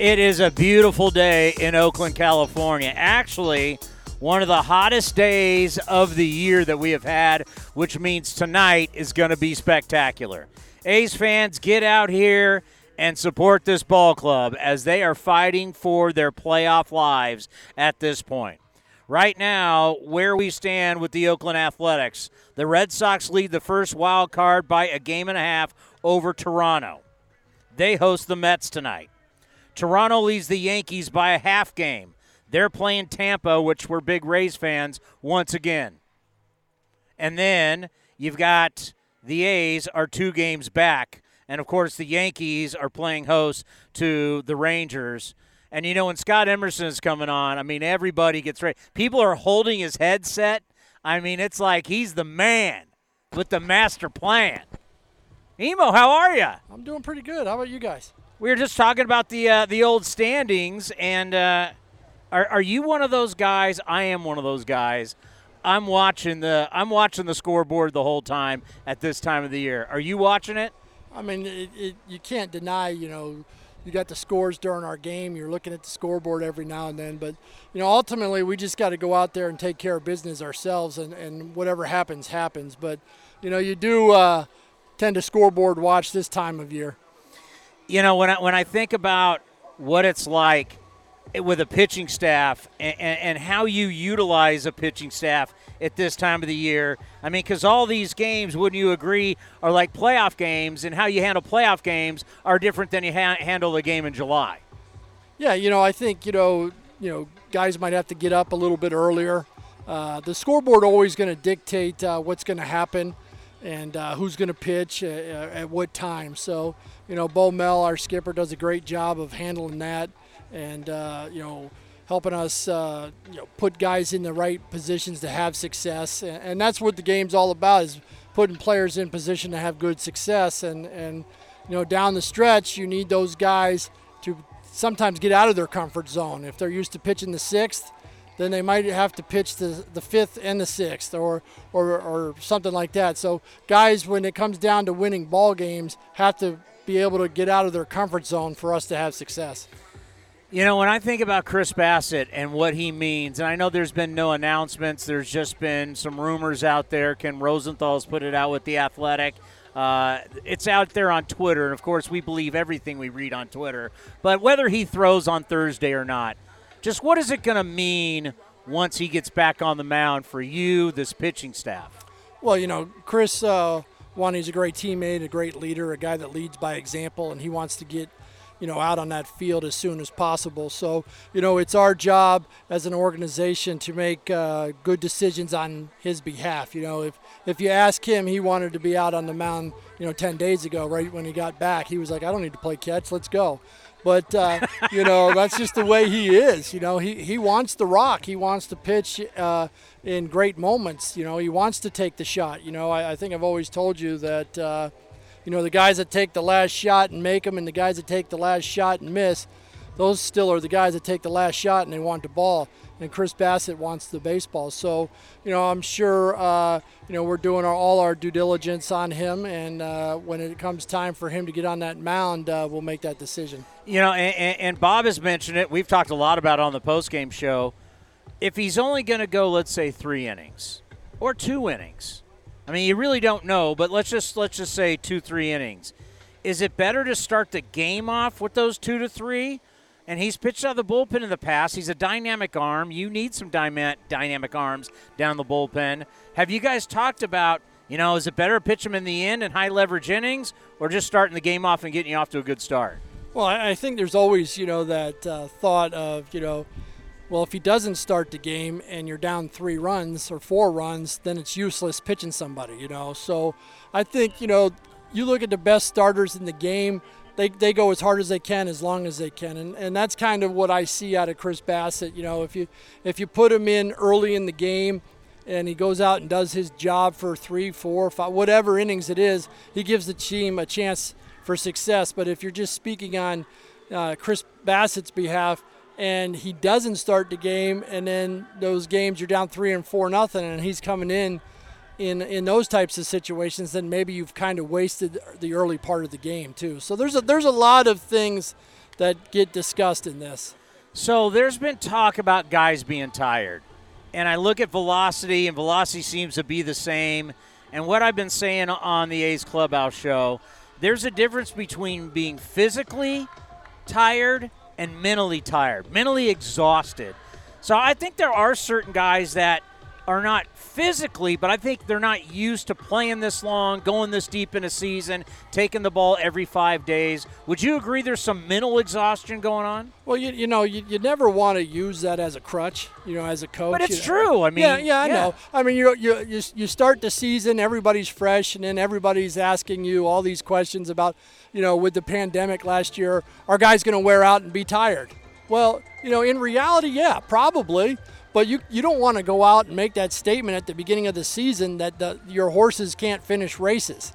It is a beautiful day in Oakland, California. Actually, one of the hottest days of the year that we have had, which means tonight is going to be spectacular. A's fans, get out here and support this ball club as they are fighting for their playoff lives at this point. Right now, where we stand with the Oakland Athletics, the Red Sox lead the first wild card by a game and a half over Toronto. They host the Mets tonight. Toronto leads the Yankees by a half game. They're playing Tampa, which we're big Rays fans, once again. And then you've got the A's are two games back. And of course, the Yankees are playing host to the Rangers. And you know, when Scott Emerson is coming on, I mean, everybody gets ready. People are holding his headset. I mean, it's like he's the man with the master plan. Emo, how are you? I'm doing pretty good. How about you guys? We were just talking about the uh, the old standings, and uh, are are you one of those guys? I am one of those guys. I'm watching the I'm watching the scoreboard the whole time at this time of the year. Are you watching it? I mean, it, it, you can't deny, you know, you got the scores during our game. You're looking at the scoreboard every now and then, but you know, ultimately, we just got to go out there and take care of business ourselves, and, and whatever happens, happens. But you know, you do uh, tend to scoreboard watch this time of year. You know, when I, when I think about what it's like with a pitching staff and, and, and how you utilize a pitching staff at this time of the year. I mean, because all these games, wouldn't you agree, are like playoff games, and how you handle playoff games are different than you ha- handle a game in July. Yeah, you know, I think you know, you know, guys might have to get up a little bit earlier. Uh, the scoreboard always going to dictate uh, what's going to happen and uh, who's going to pitch at, at what time. So, you know, Bo Mel, our skipper, does a great job of handling that, and uh, you know helping us uh, you know, put guys in the right positions to have success. And, and, that's what the game's all about is putting players in position to have good success. And, and, you know, down the stretch, you need those guys to sometimes get out of their comfort zone. If they're used to pitching the sixth, then they might have to pitch the, the fifth and the sixth or, or, or something like that. So guys, when it comes down to winning ball games, have to be able to get out of their comfort zone for us to have success. You know, when I think about Chris Bassitt and what he means, and I know there's been no announcements, there's just been some rumors out there. Ken Rosenthal's put it out with The Athletic. Uh, it's out there on Twitter, and of course, we believe everything we read on Twitter. But whether he throws on Thursday or not, just what is it going to mean once he gets back on the mound for you, this pitching staff? Well, you know, Chris, uh, he's a great teammate, a great leader, a guy that leads by example, and he wants to get – you know, out on that field as soon as possible. So, you know, it's our job as an organization to make uh, good decisions on his behalf. You know, if if you ask him, he wanted to be out on the mound, you know, 10 days ago, right when he got back. He was like, I don't need to play catch. Let's go. But uh, you know, that's just the way he is. You know, he he wants the rock. He wants to pitch. Uh, in great moments, you know, he wants to take the shot. You know, I, I think I've always told you that uh, you know, the guys that take the last shot and make them and the guys that take the last shot and miss, those still are the guys that take the last shot and they want the ball. And Chris Bassitt wants the baseball. So, you know, I'm sure, uh, you know, we're doing our, all our due diligence on him. And uh, when it comes time for him to get on that mound, uh, we'll make that decision. You know, and, and Bob has mentioned it. We've talked a lot about it on the postgame show. If he's only going to go, let's say, three innings or two innings, I mean, you really don't know, but let's just let's just say two three innings. Is it better to start the game off with those two to three, and he's pitched out of the bullpen in the past. He's a dynamic arm. You need some dynamic arms down the bullpen. Have you guys talked about, you know, is it better to pitch him in the end in high leverage innings or just starting the game off and getting you off to a good start? Well, I I think there's always, you know, that uh, thought of, you know, well, if he doesn't start the game and you're down three runs or four runs, then it's useless pitching somebody, you know. So I think, you know, you look at the best starters in the game, they, they go as hard as they can as long as they can. And, and that's kind of what I see out of Chris Bassitt. You know, if you if you put him in early in the game and he goes out and does his job for three, four, five, whatever innings it is, he gives the team a chance for success. But if you're just speaking on uh, Chris Bassitt's behalf, and he doesn't start the game, and then those games you're down three and four nothing, and he's coming in in in those types of situations, then maybe you've kind of wasted the early part of the game too. So there's a there's a lot of things that get discussed in this. So there's been talk about guys being tired. And I look at velocity, and velocity seems to be the same. And what I've been saying on the A's Clubhouse show, there's a difference between being physically tired and mentally tired, mentally exhausted. So I think there are certain guys that are not physically, but I think they're not used to playing this long, going this deep in a season, taking the ball every five days. Would you agree there's some mental exhaustion going on? Well, you, you know, you, you never want to use that as a crutch, you know, as a coach. But it's you know. true. I mean, yeah, yeah, I yeah. know. I mean, you, you you you start the season, everybody's fresh, and then everybody's asking you all these questions about, you know, with the pandemic last year, are guys going to wear out and be tired? Well, you know, in reality, yeah, probably. But you, you don't want to go out and make that statement at the beginning of the season that the, your horses can't finish races.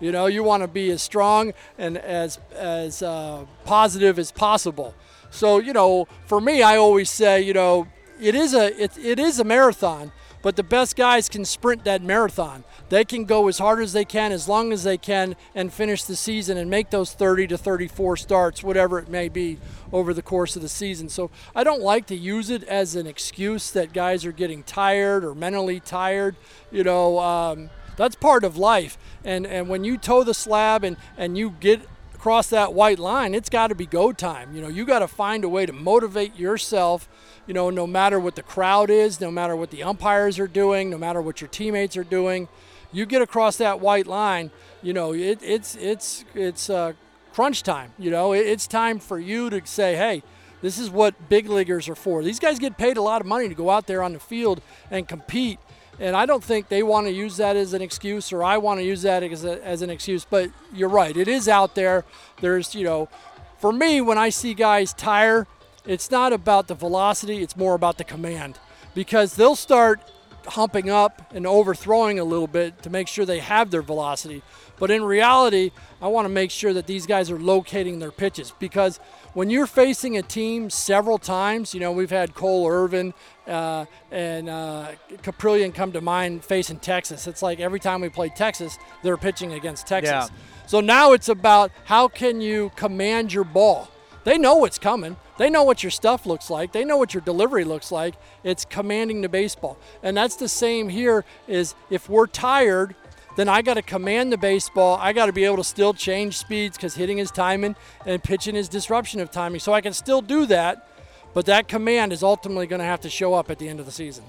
You know, you want to be as strong and as as uh, positive as possible. So, you know, for me, I always say, you know, it is a it, it is a marathon, but the best guys can sprint that marathon. They can go as hard as they can, as long as they can, and finish the season and make those 30 to 34 starts, whatever it may be, over the course of the season. So I don't like to use it as an excuse that guys are getting tired or mentally tired. You know, um, that's part of life. And and when you toe the slab and and you get across that white line, it's got to be go time. You know, you got to find a way to motivate yourself. You know, no matter what the crowd is, no matter what the umpires are doing, no matter what your teammates are doing, you get across that white line. You know, it, it's it's it's uh, crunch time. You know, it, it's time for you to say, hey. This is what big leaguers are for. These guys get paid a lot of money to go out there on the field and compete and I don't think they want to use that as an excuse, or I want to use that as, a, as an excuse. But you're right, it is out there. There's, you know, for me, when I see guys tire, it's not about the velocity, it's more about the command. Because they'll start humping up and overthrowing a little bit to make sure they have their velocity. But in reality, I want to make sure that these guys are locating their pitches because when you're facing a team several times, you know, we've had Cole Irvin uh, and uh, Kaprielian come to mind facing Texas. It's like every time we play Texas, they're pitching against Texas. Yeah. So now it's about how can you command your ball. They know what's coming. They know what your stuff looks like. They know what your delivery looks like. It's commanding the baseball. And that's the same here is if we're tired, then I got to command the baseball. I got to be able to still change speeds because hitting is timing and pitching is disruption of timing. So I can still do that, but that command is ultimately going to have to show up at the end of the season.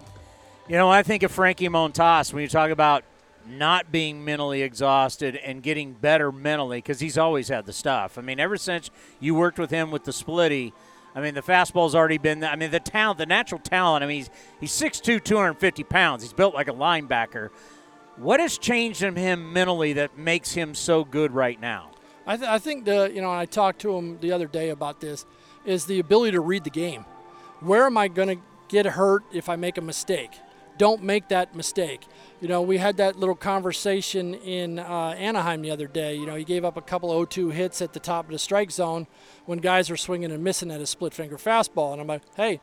You know, I think of Frankie Montas when you talk about not being mentally exhausted and getting better mentally because he's always had the stuff. I mean, ever since you worked with him with the splitty, I mean, the fastball's already been. I mean, the talent, the natural talent. I mean, he's he's 6'2", 250 pounds. He's built like a linebacker. What has changed in him mentally that makes him so good right now? I, th- I think the you know I talked to him the other day about this is the ability to read the game. Where am I going to get hurt if I make a mistake? Don't make that mistake. You know, we had that little conversation in uh, Anaheim the other day. You know, he gave up a couple 0-2 hits at the top of the strike zone when guys were swinging and missing at a split finger fastball, and I'm like, hey.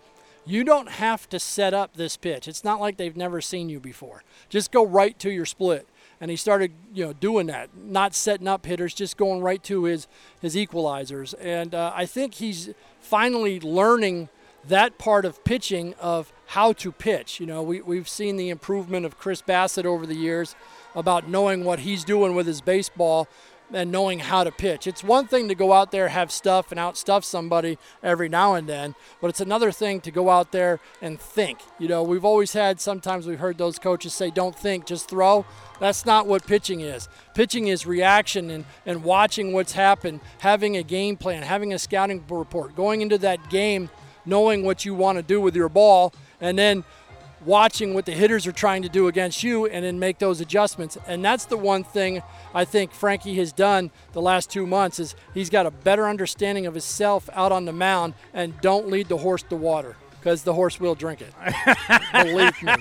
You don't have to set up this pitch. It's not like they've never seen you before. Just go right to your split and he started you know doing that not setting up hitters just going right to his his equalizers and uh, i think he's finally learning that part of pitching of how to pitch you know we, we've seen the improvement of chris bassitt over the years about knowing what he's doing with his baseball and knowing how to pitch. It's one thing to go out there, have stuff, and outstuff somebody every now and then, but it's another thing to go out there and think. You know, we've always had, sometimes we've heard those coaches say, don't think, just throw. That's not what pitching is. Pitching is reaction and, and watching what's happened, having a game plan, having a scouting report, going into that game knowing what you want to do with your ball, and then watching what the hitters are trying to do against you and then make those adjustments. And that's the one thing I think Frankie has done the last two months is he's got a better understanding of himself out on the mound and don't lead the horse to water because the horse will drink it. Believe me.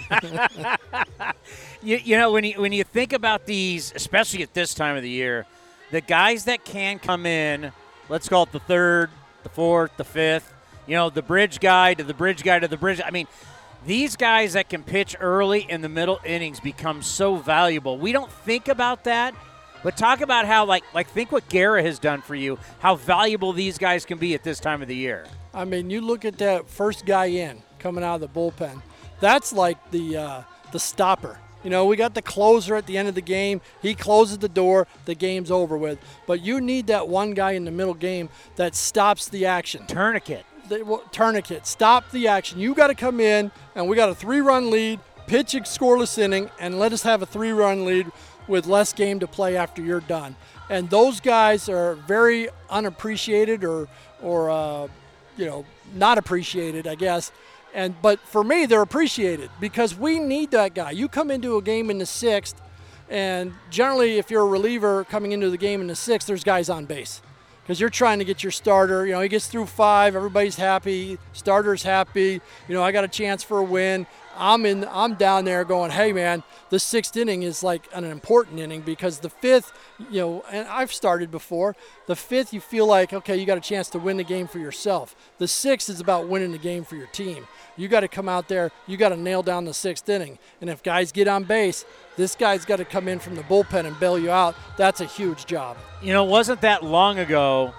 you, you know when you when you think about these, especially at this time of the year, the guys that can come in, let's call it the third, the fourth, the fifth, you know, the bridge guy to the bridge guy to the bridge. I mean, these guys that can pitch early in the middle innings become so valuable. We don't think about that, but talk about how like like think what Guerra has done for you, how valuable these guys can be at this time of the year. I mean, you look at that first guy in coming out of the bullpen. That's like the uh, the stopper. You know, we got the closer at the end of the game. He closes the door, the game's over with. But you need that one guy in the middle game that stops the action. Tourniquet. The, tourniquet. Stop the action. You got to come in, and we got a three run lead, pitch a scoreless inning, and let us have a three run lead with less game to play after you're done. And those guys are very unappreciated or, or uh, you know, not appreciated, I guess. And but for me, they're appreciated because we need that guy. You come into a game in the sixth, and generally, if you're a reliever coming into the game in the sixth, there's guys on base because you're trying to get your starter. You know, he gets through five, everybody's happy, starter's happy. You know, I got a chance for a win. I'm in. I'm down there going, hey man, the sixth inning is like an important inning because the fifth, you know, and I've started before. The fifth, you feel like okay, you got a chance to win the game for yourself. The sixth is about winning the game for your team. You got to come out there. You got to nail down the sixth inning. And if guys get on base, this guy's got to come in from the bullpen and bail you out. That's a huge job. You know, it wasn't that long ago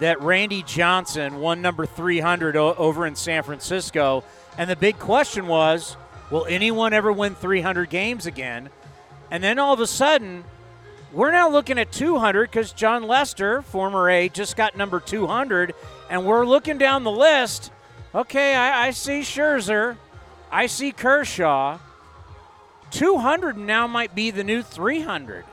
that Randy Johnson won number 300 over in San Francisco. And the big question was will anyone ever win 300 games again? And then all of a sudden, we're now looking at 200 because Jon Lester, former A, just got number 200. And we're looking down the list Okay, I, I see Scherzer. I see Kershaw. 200 now might be the new 300.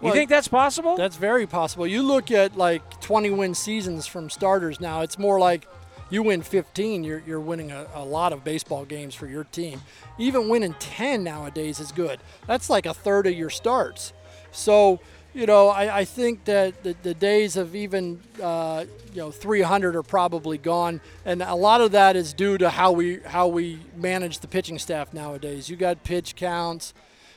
You think that's possible? That's very possible. You look at like 20 win seasons from starters now, it's more like you win 15, you're, you're winning a, a, lot of baseball games for your team. Even winning 10 nowadays is good. That's like a third of your starts. So you know, I, I think that the, the, days of even, uh, you know, 300 are probably gone, and a lot of that is due to how we how we manage the pitching staff nowadays. You got pitch counts,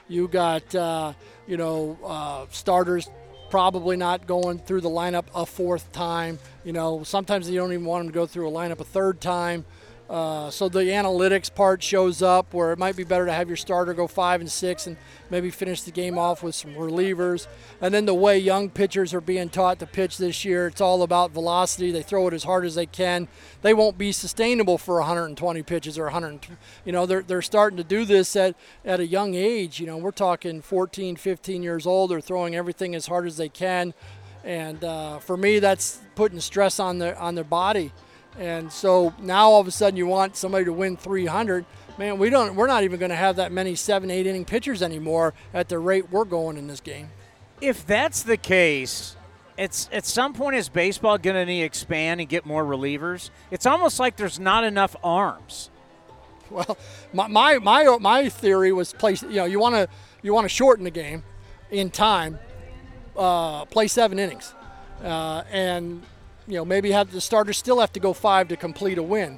you got, uh, you know, uh, starters probably not going through the lineup a fourth time. You know, sometimes you don't even want them to go through a lineup a third time. Uh, so the analytics part shows up where it might be better to have your starter go five and six and maybe finish the game off with some relievers. And then the way young pitchers are being taught to pitch this year, it's all about velocity. They throw it as hard as they can. They won't be sustainable for 120 pitches or 100. You know, they're, they're starting to do this at, at a young age. You know, we're talking 14, 15 years old. They're throwing everything as hard as they can. And uh, for me, that's putting stress on their on their body. And so now all of a sudden you want somebody to win 300. Man, we don't. We're not even going to have that many seven, eight inning pitchers anymore at the rate we're going in this game. If that's the case, it's at some point is baseball going to need to expand and get more relievers? It's almost like there's not enough arms. Well, my my my, my theory was place. You know, you want to you want to shorten the game in time. Uh, play seven innings, uh, and you know, maybe have the starters still have to go five to complete a win,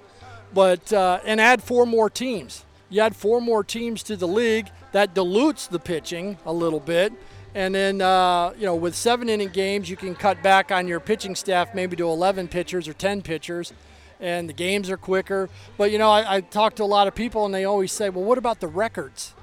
but uh, and add four more teams. You add four more teams to the league that dilutes the pitching a little bit, and then uh, you know with seven inning games you can cut back on your pitching staff maybe to 11 pitchers or 10 pitchers, and the games are quicker. But you know I, I talk to a lot of people and they always say, well, what about the records?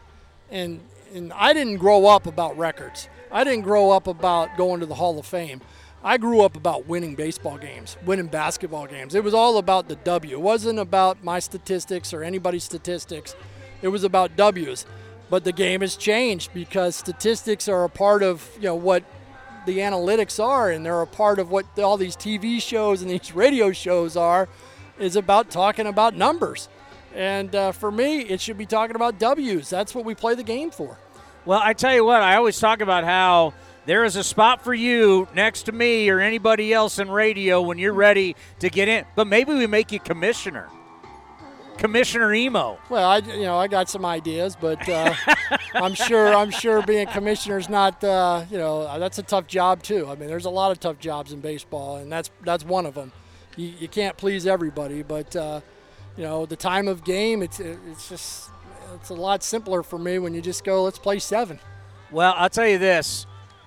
And and I didn't grow up about records. I didn't grow up about going to the Hall of Fame. I grew up about winning baseball games, winning basketball games. It was all about the W. It wasn't about my statistics or anybody's statistics. It was about W's. But the game has changed because statistics are a part of you know what the analytics are, and they're a part of what all these TV shows and these radio shows are, is about talking about numbers. And uh, for me, it should be talking about W's. That's what we play the game for. Well, I tell you what, I always talk about how there is a spot for you next to me or anybody else in radio when you're ready to get in. But maybe we make you commissioner. Commissioner Emo. Well, I you know I got some ideas, but uh, I'm sure I'm sure being commissioner's not uh, you know that's a tough job too. I mean, there's a lot of tough jobs in baseball, and that's that's one of them. You, you can't please everybody, but uh, you know the time of game it's it's just it's a lot simpler for me when you just go let's play seven. Well, I'll tell you this.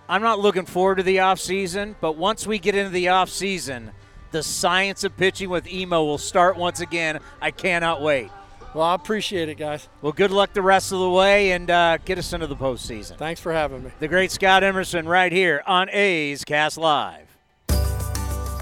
I'm not looking forward to the off season, but once we get into the off season, the science of pitching with emo will start once again. I cannot wait. Well, I appreciate it, guys. Well, good luck the rest of the way and uh, get us into the postseason. Thanks for having me. The great Scott Emerson right here on A's Cast Live.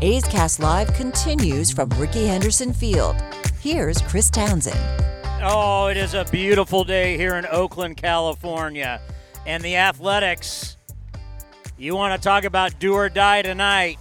A's Cast Live continues from Ricky Henderson Field. Here's Chris Townsend. Oh, it is a beautiful day here in Oakland, California. And the Athletics, you want to talk about do or die tonight.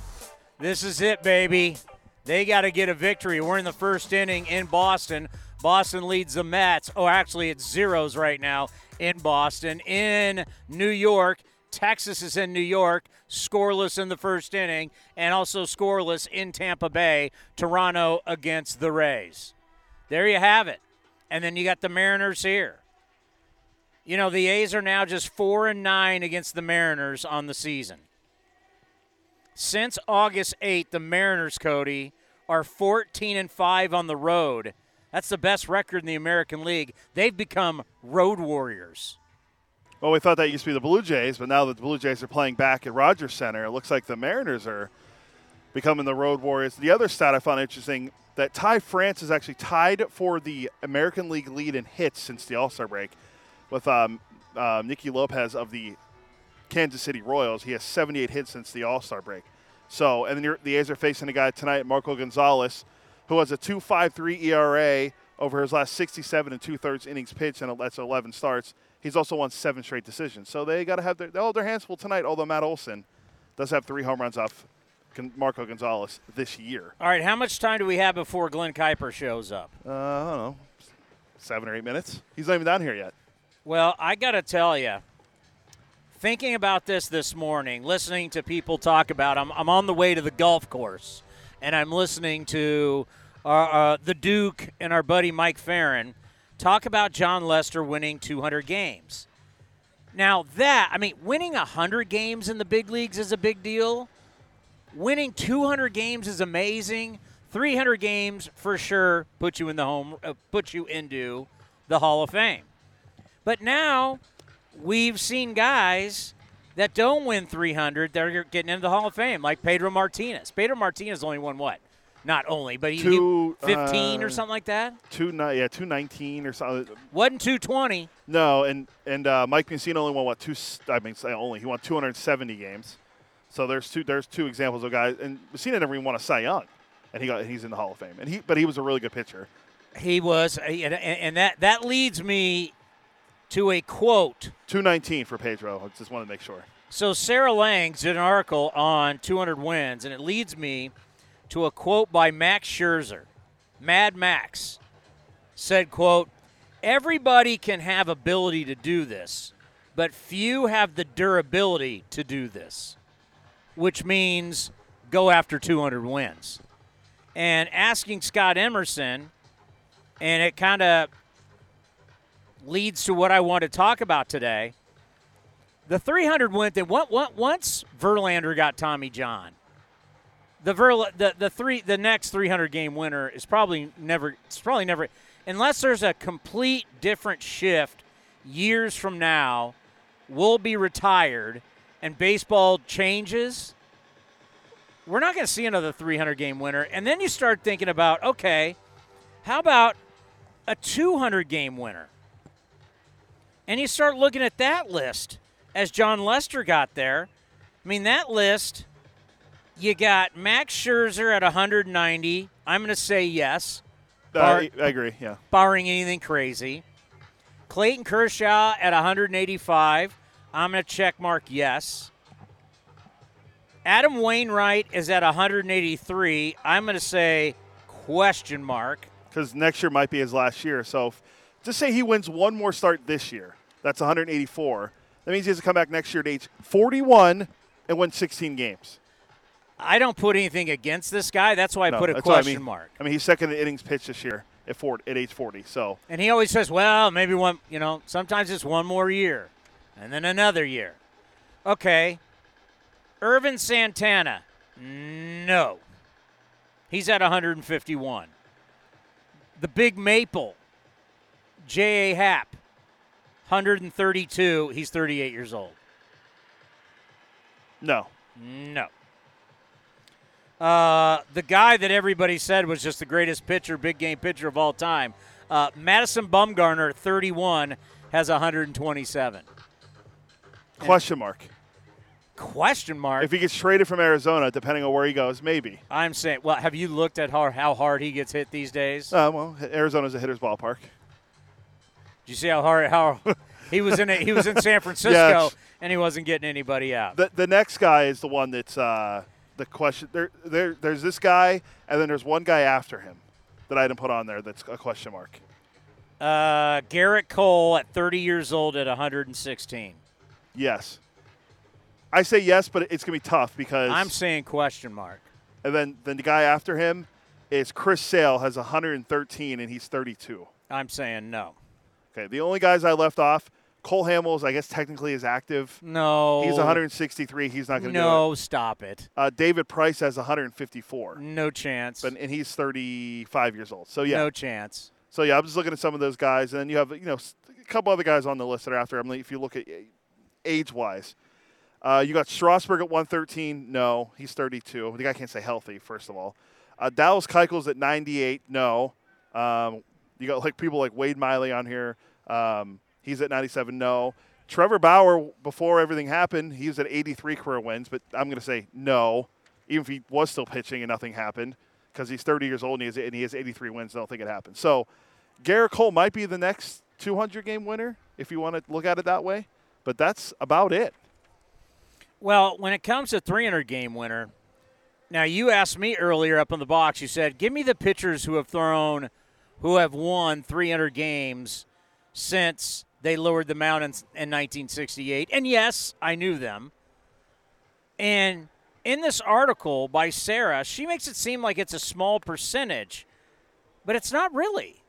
This is it, baby. They got to get a victory. We're in the first inning in Boston. Boston leads the Mets. Oh, actually, it's zeros right now in Boston. In New York, Texas is in New York, scoreless in the first inning, and also scoreless in Tampa Bay. Toronto against the Rays. There you have it. And then you got the Mariners here. You know, the A's are now just 4 and 9 against the Mariners on the season. Since August 8th, the Mariners, Cody, are 14 and 5 on the road. That's the best record in the American League. They've become road warriors. Well, we thought that used to be the Blue Jays, but now that the Blue Jays are playing back at Rogers Center, it looks like the Mariners are becoming the road warriors. The other stat I found interesting that Ty France is actually tied for the American League lead in hits since the All Star break with um, uh, Nicky Lopez of the Kansas City Royals. He has 78 hits since the All Star break. So, and then the A's are facing a guy tonight, Marco Gonzalez, who has a 2.53 ERA over his last 67 and two thirds innings pitched, and that's 11 starts. He's also won seven straight decisions. So they got to have their, all their hands full tonight, although Matt Olson does have three home runs off Marco Gonzalez this year. All right, how much time do we have before Glenn Kuiper shows up? Uh, I don't know, seven or eight minutes. He's not even down here yet. Well, I got to tell you, thinking about this this morning, listening to people talk about, I'm, I'm on the way to the golf course, and I'm listening to our, uh, the Duke and our buddy Mike Farron talk about Jon Lester winning 200 games. Now, that, I mean, winning 100 games in the big leagues is a big deal. Winning 200 games is amazing. 300 games for sure put you in the home, uh, put you into the Hall of Fame. But now we've seen guys that don't win 300 that are getting into the Hall of Fame, like Pedro Martinez. Pedro Martinez only won what? Not only, but he, Two, he 15 uh, or something like that. Two, yeah, two nineteen or something. Wasn't 220. No, and and uh, Mike Mussina only won what two? I mean, only he won 270 games. So there's two there's two examples of guys, and Mussina never even won a Cy Young, and he got he's in the Hall of Fame, and he but he was a really good pitcher. He was, and, and that that leads me to a quote. 219 for Pedro. I just want to make sure. So Sarah Langs did an article on 200 wins, and it leads me to a quote by Max Scherzer. Mad Max said, quote, Everybody can have ability to do this, but few have the durability to do this, which means go after 200 wins. And asking Scott Emerson, and it kind of leads to what I want to talk about today. The 300 went that what once Verlander got Tommy John, the Verla, the the three the next 300 game winner is probably never it's probably never unless there's a complete different shift years from now will be retired and baseball changes, we're not going to see another 300 game winner. And then you start thinking about okay, how about a 200 game winner? And you start looking at that list as Jon Lester got there. I mean, that list, you got Max Scherzer at 190. I'm going to say yes. Uh, Bar- I agree. Yeah. barring anything crazy. Clayton Kershaw at 185. I'm going to check mark yes. Adam Wainwright is at 183. I'm going to say question mark. because next year might be his last year. So if, just say he wins one more start this year. That's 184. That means he has to come back next year at age 41 and win 16 games. I don't put anything against this guy. That's why I No, put a what I question mean. mark. I mean, he's second in the innings pitched this year at, 40, at age 40. So And he always says, well, maybe one, you know, sometimes it's one more year and then another year. Okay. Ervin Santana, no. He's at 151. The Big Maple, J.A. Happ, 132. He's 38 years old. no, No. Uh, the guy that everybody said was just the greatest pitcher, big game pitcher of all time, uh, Madison Bumgarner, 31, has 127. question mark. Question mark. If he gets traded from Arizona, depending on where he goes, maybe. I'm saying, well, have you looked at how, how hard he gets hit these days? Uh, well, Arizona's a hitter's ballpark. Did you see how hard how he was in a, he was in San Francisco Yes. and he wasn't getting anybody out. The the next guy is the one that's uh, the question. There, there, there's this guy, and then there's one guy after him that I didn't put on there. That's a question mark. Uh, Gerrit Cole at 30 years old at 116. Yes, I say yes, but it's gonna be tough because I'm saying question mark. And then, then the guy after him is Chris Sale, has 113, and he's 32. I'm saying no. Okay, the only guys I left off, Cole Hamels, I guess technically is active. No. He's 163. He's not going to do No, it. stop it. Uh, David Price has 154, No chance. but and he's 35 years old. So yeah, No chance. so yeah, I'm just looking at some of those guys, and then you have you know a couple other guys on the list that are after him. If you look at age wise, uh, you got Strasburg at 113. No, he's 32. The guy can't say healthy. First of all, uh, Dallas Keuchel's at 98. No, um, you got like people like Wade Miley on here. Um, he's at 97. No. Trevor Bauer, before everything happened, he was at 83 career wins, but I'm going to say no, even if he was still pitching and nothing happened, because he's 30 years old and he, has, and he has 83 wins. I don't think it happened. So Gerrit Cole might be the next 200 game winner if you want to look at it that way, but that's about it. Well, when it comes to 300 game winner, now you asked me earlier up in the box. You said, "Give me the pitchers who have thrown, who have won 300 games since they lowered the mound in 1968." And yes, I knew them. And in this article by Sarah, she makes it seem like it's a small percentage, but it's not really.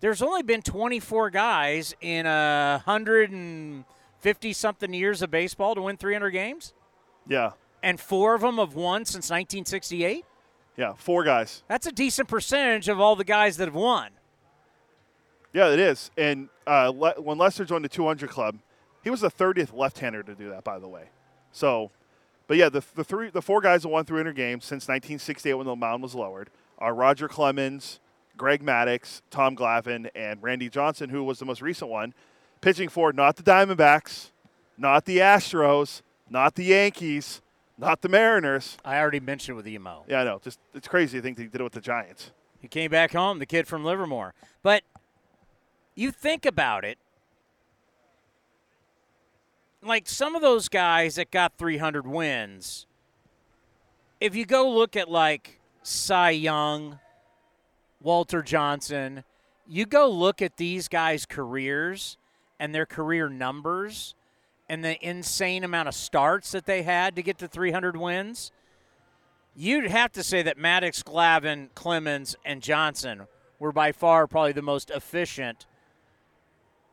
There's only been 24 guys in a hundred and fifty something years of baseball to win 300 games, Yeah. and four of them have won since 1968. Yeah. Four guys. That's a decent percentage of all the guys that have won. Yeah, it is. And uh, Le- when Lester joined the 200 club, he was the 30th left-hander to do that, by the way. So, but yeah, the, the three, the four guys that won 300 games since 1968 when the mound was lowered are Roger Clemens, Greg Maddux, Tom Glavine, and Randy Johnson, who was the most recent one, pitching for not the Diamondbacks, not the Astros, not the Yankees, not the Mariners. I already mentioned with Emo. Yeah, I know. Just it's crazy to think they did it with the Giants. He came back home, the kid from Livermore. But you think about it, like some of those guys that got 300 wins, if you go look at like Cy Young, Walter Johnson, you go look at these guys' careers and their career numbers and the insane amount of starts that they had to get to 300 wins you'd have to say that Maddux, Glavine, Clemens, and Johnson were by far probably the most efficient.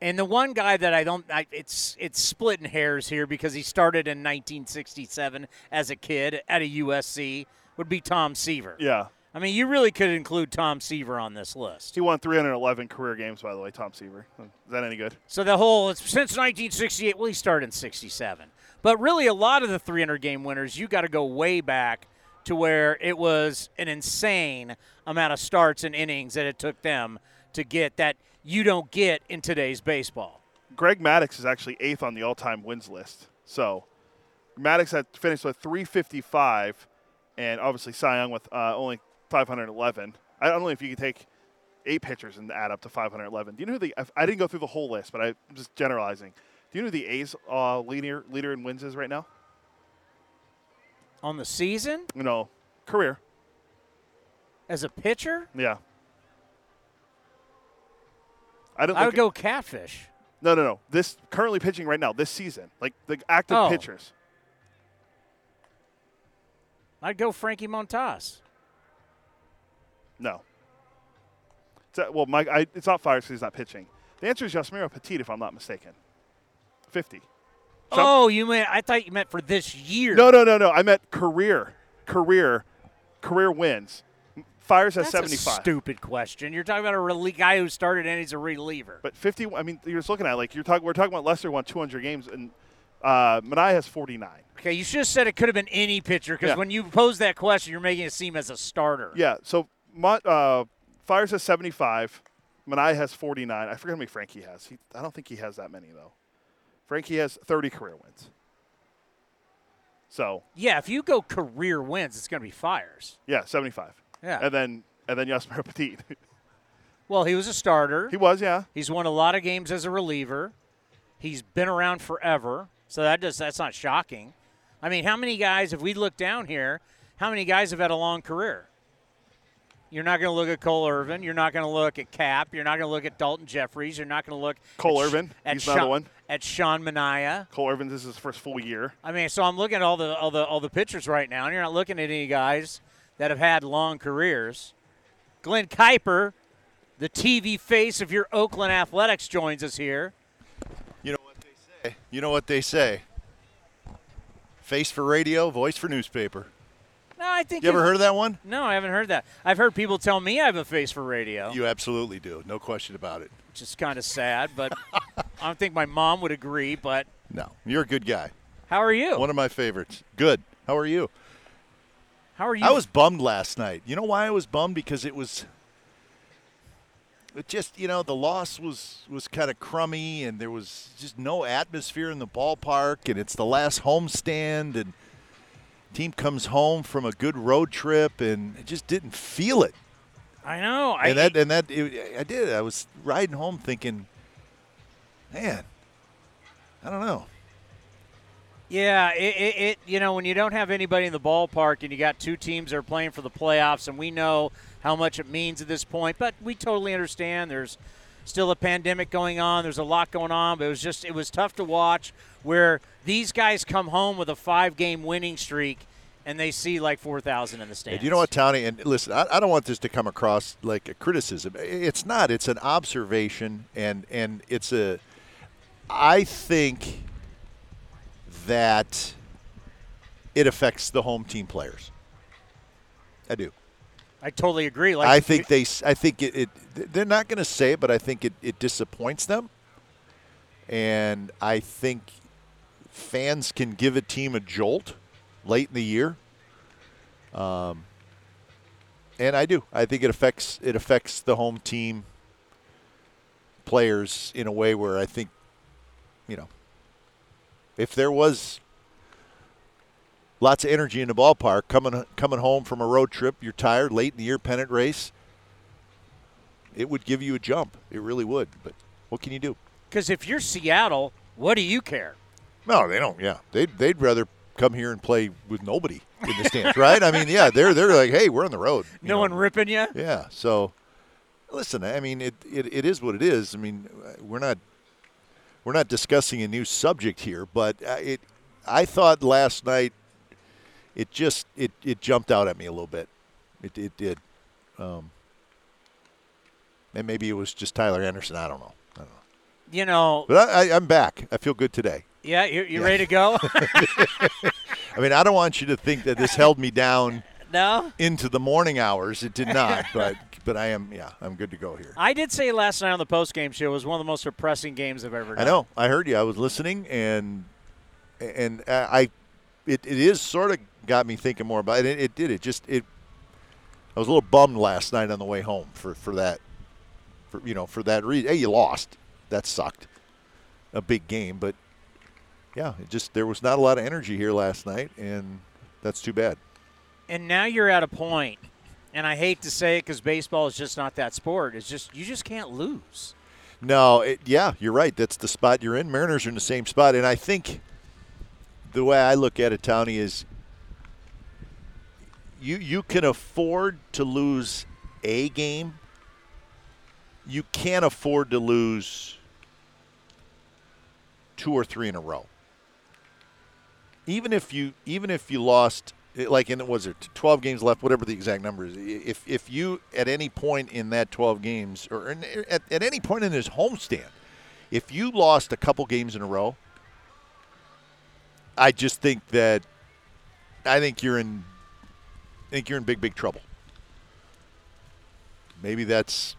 And the one guy that I don't, I, it's it's splitting hairs here because he started in 1967 as a kid at a USC would be Tom Seaver. Yeah. I mean, you really could include Tom Seaver on this list. He won 311 career games, by the way, Tom Seaver. Is that any good? So the whole since 1968. Well, he started in '67, but really a lot of the 300 game winners, you got to go way back to where it was an insane amount of starts and innings that it took them to get that you don't get in today's baseball. Greg Maddux is actually eighth on the all-time wins list. So Maddux had finished with 355, and obviously Cy Young with uh, only 511. I don't know if you could take eight pitchers and add up to 511. Do you know who the? I didn't go through the whole list, but I'm just generalizing. Do you know who the A's uh, leader leader in wins is right now? On the season, No, career. as a pitcher, Yeah. I don't. I would go catfish. No, no, no. This currently pitching right now this season, like the active Oh. pitchers. I'd go Frankie Montas. No. It's, uh, well, Mike, I, it's not Fiers because he's not pitching. The answer is Yusmeiro Petit, if I'm not mistaken. 50. Some- Oh, you meant I thought you meant for this year. No, no, no, no. I meant career, career, career wins. Fiers has That's 75. a stupid question. You're talking about a relie- guy who started and he's a reliever. But 50. I mean, you're just looking at like you're talking. We're talking about Lester won 200 games, and uh, Manaea has 49. Okay, you should have said it could have been any pitcher because Yeah. when you pose that question, you're making it seem as a starter. Yeah. So uh, Fiers has 75. Manaea has 49. I forget how many Frankie has. He, I don't think he has that many though. Frankie has 30 career wins. So Yeah, if you go career wins, it's going to be fiers. yeah, 75. Yeah. And then and then Yasmir Petit. Well, he was a starter. he was yeah. He's won a lot of games as a reliever. He's been around forever, so that does that's not shocking. I mean, how many guys, if we look down here, how many guys have had a long career? You're not going to look at Cole Irvin. You're not going to look at Cap. You're not going to look at Daulton Jefferies. You're not going to look Cole at Irvin, At he's Sean, another one. At Sean Manaea. Cole Irvin, this is his first full year. I mean, so I'm looking at all the all the all the pitchers right now, and you're not looking at any guys that have had long careers. Glenn Kuiper, the TV face of your Oakland Athletics, joins us here. You know what they say. You know what they say. Face for radio, voice for newspaper. No, I think You ever heard of that one? No, I haven't heard that. I've heard people tell me I have a face for radio, You absolutely do. No question about it. which is kind of sad, but I don't think my mom would agree. But No, you're a good guy. how are you? One of my favorites. Good. How are you? How are you? I was bummed last night. You know why I was bummed? Because it was it just, you know, the loss was was kind of crummy and there was just no atmosphere in the ballpark and it's the last homestand and team comes home from a good road trip and it just didn't feel it. I know. I, And that and that it, I did. I was riding home thinking, man, I don't know. Yeah, it, it, it you know when you don't have anybody in the ballpark and you got two teams that are playing for the playoffs, and we know how much it means at this point, but we totally understand. There's still a pandemic going on. There's a lot going on, but it was just it was tough to watch where these guys come home with a five game winning streak and they see like four thousand in the stands. And you know what, Tony? And listen, I, I don't want this to come across like a criticism. It's not. It's an observation, and and it's a. I think that it affects the home team players. I do. I totally agree. Like I think they. I think it. it they're not going to say it, but I think it, it disappoints them. And I think fans can give a team a jolt late in the year. Um, and I do. I think it affects it affects the home team players in a way where I think, you know, if there was lots of energy in the ballpark coming coming home from a road trip, you're tired, late in the year pennant race, it would give you a jump. It really would. But what can you do? Because if you're Seattle, what do you care? No, they don't. Yeah, they'd they'd rather come here and play with nobody in the stands, right? I mean, yeah, they're they're like, hey, we're on the road. No know. one ripping you. Yeah. So, listen, I mean, it, it, it is what it is. I mean, we're not we're not discussing a new subject here, but uh, it. I thought last night, it just it, it jumped out at me a little bit. It it did. Um, and maybe it was just Tyler Anderson. I don't know. I don't know. You know, But I, I, I'm back. I feel good today. yeah, you you Yeah. ready to go? I mean, I don't want you to think that this held me down No. into the morning hours. It did not, but but I am yeah, I'm good to go here. I did say last night on the post game show it was one of the most depressing games I've ever done. I know. I heard you. I was listening, and and I, it, it is sort of got me thinking more about it. It did. It just it. I was a little bummed last night on the way home for for that, for you know for that reason. Hey, you lost. That sucked. A big game, but yeah, it just there was not a lot of energy here last night, and that's too bad. And now you're at a point, and I hate to say it because baseball is just not that sport. It's just you just can't lose. No, it, yeah, you're right. That's the spot you're in. Mariners are in the same spot, and I think the way I look at it, Tony, is you you can afford to lose a game. You can't afford to lose two or three in a row. Even if you even if you lost like in was it 12 games left whatever the exact number is if if you at any point in that 12 games or in, er, at, at any point in this homestand if you lost a couple games in a row I just think that I think you're in I think you're in big big trouble maybe that's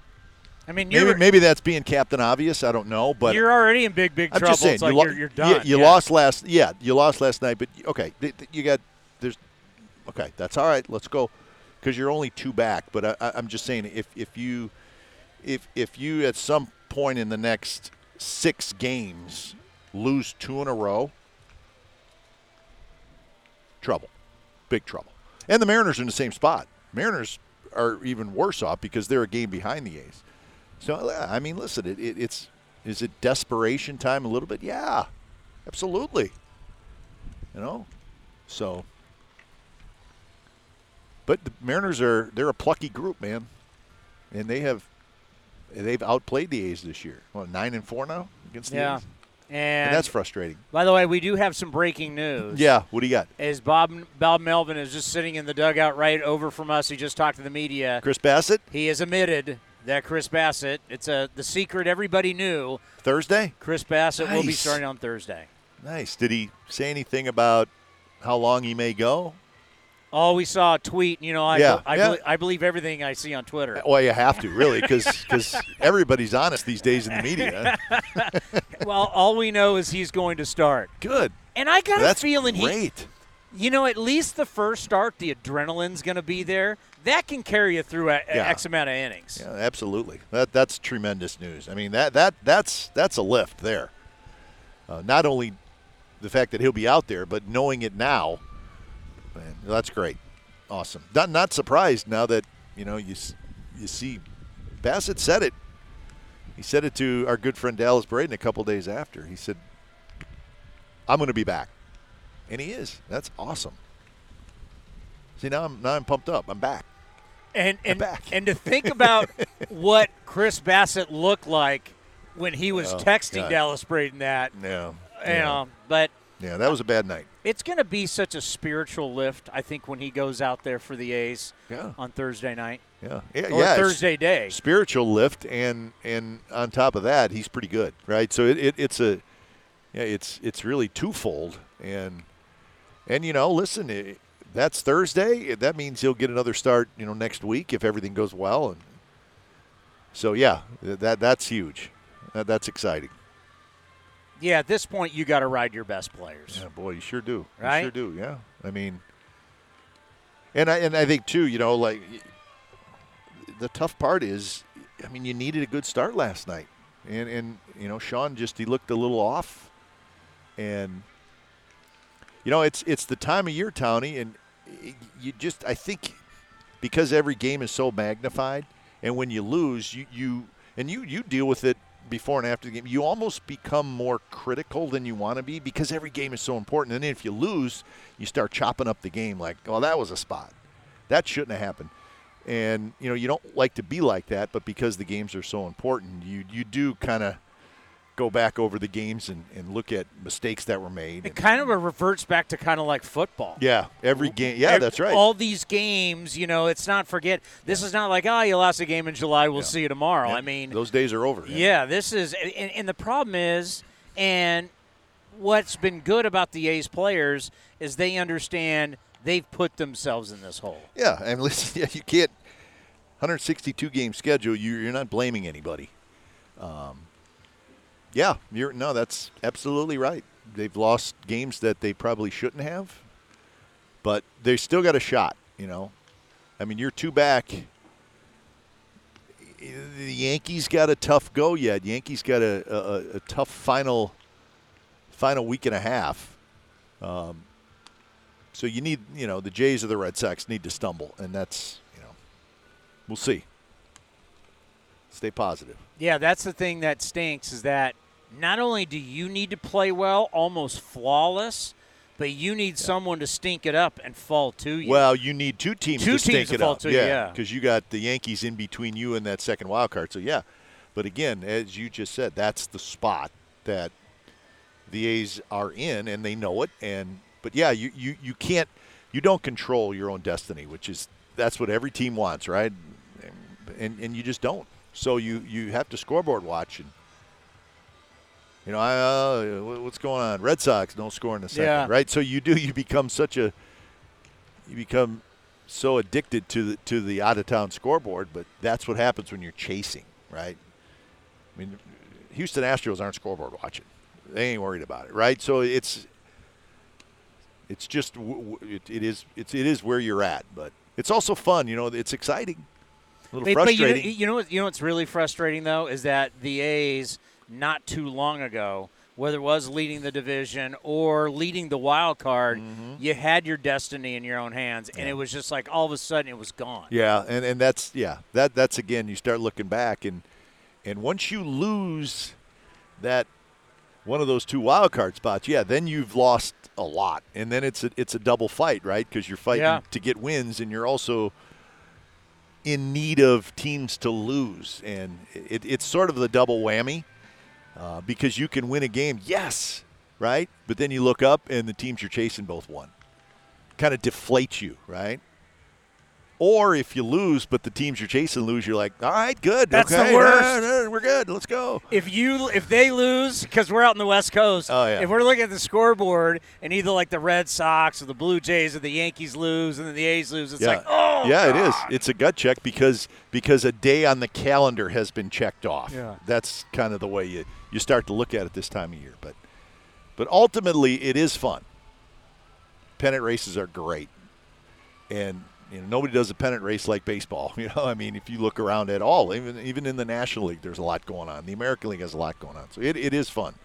I mean, maybe maybe that's being captain obvious. I don't know, but you're already in big big I'm trouble. just saying it's like you, lo- you're, you're done. You, you Yeah. lost last. Yeah, you lost last night. But okay, you got okay. That's all right. Let's go because you're only two back. But I, I'm just saying if if you if if you at some point in the next six games lose two in a row, trouble, big trouble. And the Mariners are in the same spot. Mariners are even worse off because they're a game behind the A's. So I mean, listen, it, it, it's is it desperation time a little bit? Yeah, absolutely. You know, so. But the Mariners are they're a plucky group, man, and they have they've outplayed the A's this year. Well, nine and four now against the Yeah. A's, And, and that's frustrating. by the way, we do have some breaking news. Yeah, what do you got? Is Bob Bob Melvin is just sitting in the dugout right over from us. He just talked to the media. Chris Bassitt He has admitted that Chris Bassitt. It's a the secret everybody knew. Thursday. Chris Bassitt will be starting on Thursday. Nice. Did he say anything about how long he may go? Oh, we saw a tweet. You know, I Yeah, I, yeah. belie- I believe everything I see on Twitter. Well, you have to really, because everybody's honest these days in the media. well, all we know is he's going to start. Good. And I got That's a feeling he great. You know, at least the first start, the adrenaline's going to be there. That can carry you through a, a Yeah. X amount of innings. Yeah, absolutely. That that's tremendous news. I mean that that that's that's a lift there. Uh, not only the fact that he'll be out there, but knowing it now, man, that's great. Awesome. Not not surprised now that you know you you see Bassitt said it. He said it to our good friend Dallas Braden a couple days after. He said, "I'm going to be back," and he is. That's awesome. See now I'm now I'm pumped up. I'm back. And and back. and to think about what Chris Bassitt looked like when he was Oh, texting God. Dallas Braden that, Yeah. you know, but Yeah, that was a bad night. it's going to be such a spiritual lift, I think, when he goes out there for the A's Yeah. on Thursday night. Yeah, yeah, Or yeah, Thursday day. Spiritual lift, and and on top of that, he's pretty good, right? So it, it, it's a, yeah, it's it's really twofold, and and you know, listen, it, that's Thursday. That means he'll get another start, you know, next week if everything goes well, and so yeah, that that's huge. That, that's exciting. Yeah, at this point, you got to ride your best players. Yeah, boy, you sure do. Right? You sure do. Yeah. I mean, and I and I think too, you know, like the tough part is, I mean, you needed a good start last night, and and you know, Sean just he looked a little off, and you know, it's it's the time of year, Townie, and you just I think because every game is so magnified, and when you lose, you you and you you deal with it before and after the game. You almost become more critical than you want to be because every game is so important. And if you lose, you start chopping up the game like, "Oh, that was a spot. That shouldn't have happened." And you know, you don't like to be like that, but because the games are so important, you you do kind of go back over the games and, and look at mistakes that were made. It kind of reverts back to kind of like football. yeah, every game. Yeah, that's right. All these games, you know, it's not forget. This is not like, oh, you lost a game in July. We'll see you tomorrow. I mean, those days are over. yeah, this is, and, and the problem is, and what's been good about the A's players is they understand they've put themselves in this hole. Yeah, and listen, yeah, you can't. 162 game schedule. You, you're not blaming anybody. Um, yeah, you're no. That's absolutely right. They've lost games that they probably shouldn't have, but they still got a shot. You know, I mean, you're two back. The Yankees got a tough go yet. Yankees got a, a, a tough final final week and a half. Um, so you need, you know, the Jays or the Red Sox need to stumble, and that's, you know, we'll see. Stay positive. Yeah, that's the thing that stinks is that not only do you need to play well, almost flawless, but you need someone to stink it up and fall to you. Well, you need two teams Two to stink teams to it up. to you, yeah. because you got the Yankees in between you and that second wild card. So yeah, but again, as you just said, that's the spot that the A's are in, and they know it. And but yeah, you you you can't you don't control your own destiny, which is that's what every team wants, right? And and you just don't. So you you have to scoreboard watch and. You know, I, uh, what's going on? Red Sox don't score in the second, Yeah. right? So you do. You become such a, you become so addicted to the to the out of town scoreboard. But that's what happens when you're chasing, right? I mean, Houston Astros aren't scoreboard watching. They ain't worried about it, right? So it's it's just it, it is it's it is where you're at, but it's also fun. You know, it's exciting, a little But- but you know- frustrating. you know, you know what's really frustrating though is that the A's not too long ago, whether it was leading the division or leading the wild card, Mm-hmm. you had your destiny in your own hands, and it was just like all of a sudden it was gone. Yeah, and, and that's yeah that that's again you start looking back and and once you lose that one of those two wild card spots, yeah, then you've lost a lot, and then it's a it's a double fight, right? Because you're fighting Yeah. to get wins, and you're also in need of teams to lose, and it, it's sort of the double whammy uh, because you can win a game, yes, right, but then you look up and the teams you're chasing both won, kind of deflates you, right? Or if you lose, but the teams you're chasing lose, you're like, all right, good. That's the worst. no, no, we're good. Let's go. If you if they lose because we're out in the West Coast, Oh, yeah. if we're looking at the scoreboard and either like the Red Sox or the Blue Jays or the Yankees lose and then the A's lose, it's yeah, like oh yeah, it is. It's a gut check because because a day on the calendar has been checked off. Yeah. That's kind of the way you you start to look at it this time of year. But but ultimately, it is fun. Pennant races are great, and you know nobody does a pennant race like baseball. You know, I mean, if you look around at all, even even in the National League, there's a lot going on. The American League has a lot going on, so it, it is fun.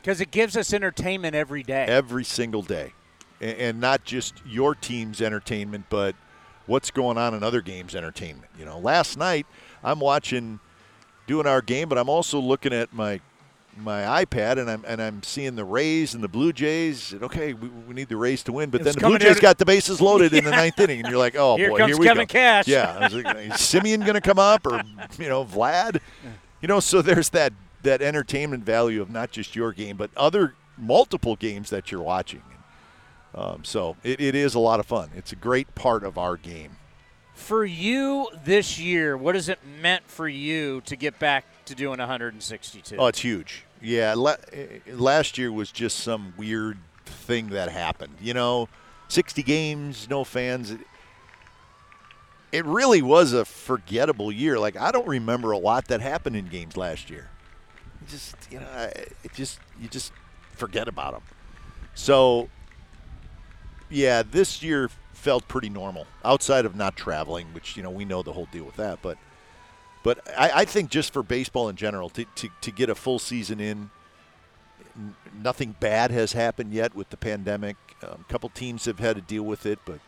because it gives us entertainment every day. every single day, and, and not just your team's entertainment, but what's going on in other games' entertainment. You know, last night I'm watching, doing our game, but I'm also looking at my my iPad and I'm and I'm seeing the Rays and the Blue Jays. And okay, we, we need the Rays to win, but It's then the Blue Jays out- got the bases loaded in the ninth inning, and you're like, oh Here boy, comes here we Kevin go. Cash. Yeah, like, is Semien going to come up or you know Vlad? You know, so there's that that entertainment value of not just your game, but other multiple games that you're watching. Um, so it, it is a lot of fun. It's a great part of our game. For you this year, what has it meant for you to get back to doing 162? Oh, it's huge. Yeah, la- last year was just some weird thing that happened. You know, 60 games, no fans. It, really was a forgettable year. Like I don't remember a lot that happened in games last year. Just you know, it just you just forget about them. So yeah, this year felt pretty normal outside of not traveling, which you know we know the whole deal with that, but. But I, I think just for baseball in general, to, to, to get a full season in, nothing bad has happened yet with the pandemic. Um, a couple teams have had to deal with it, but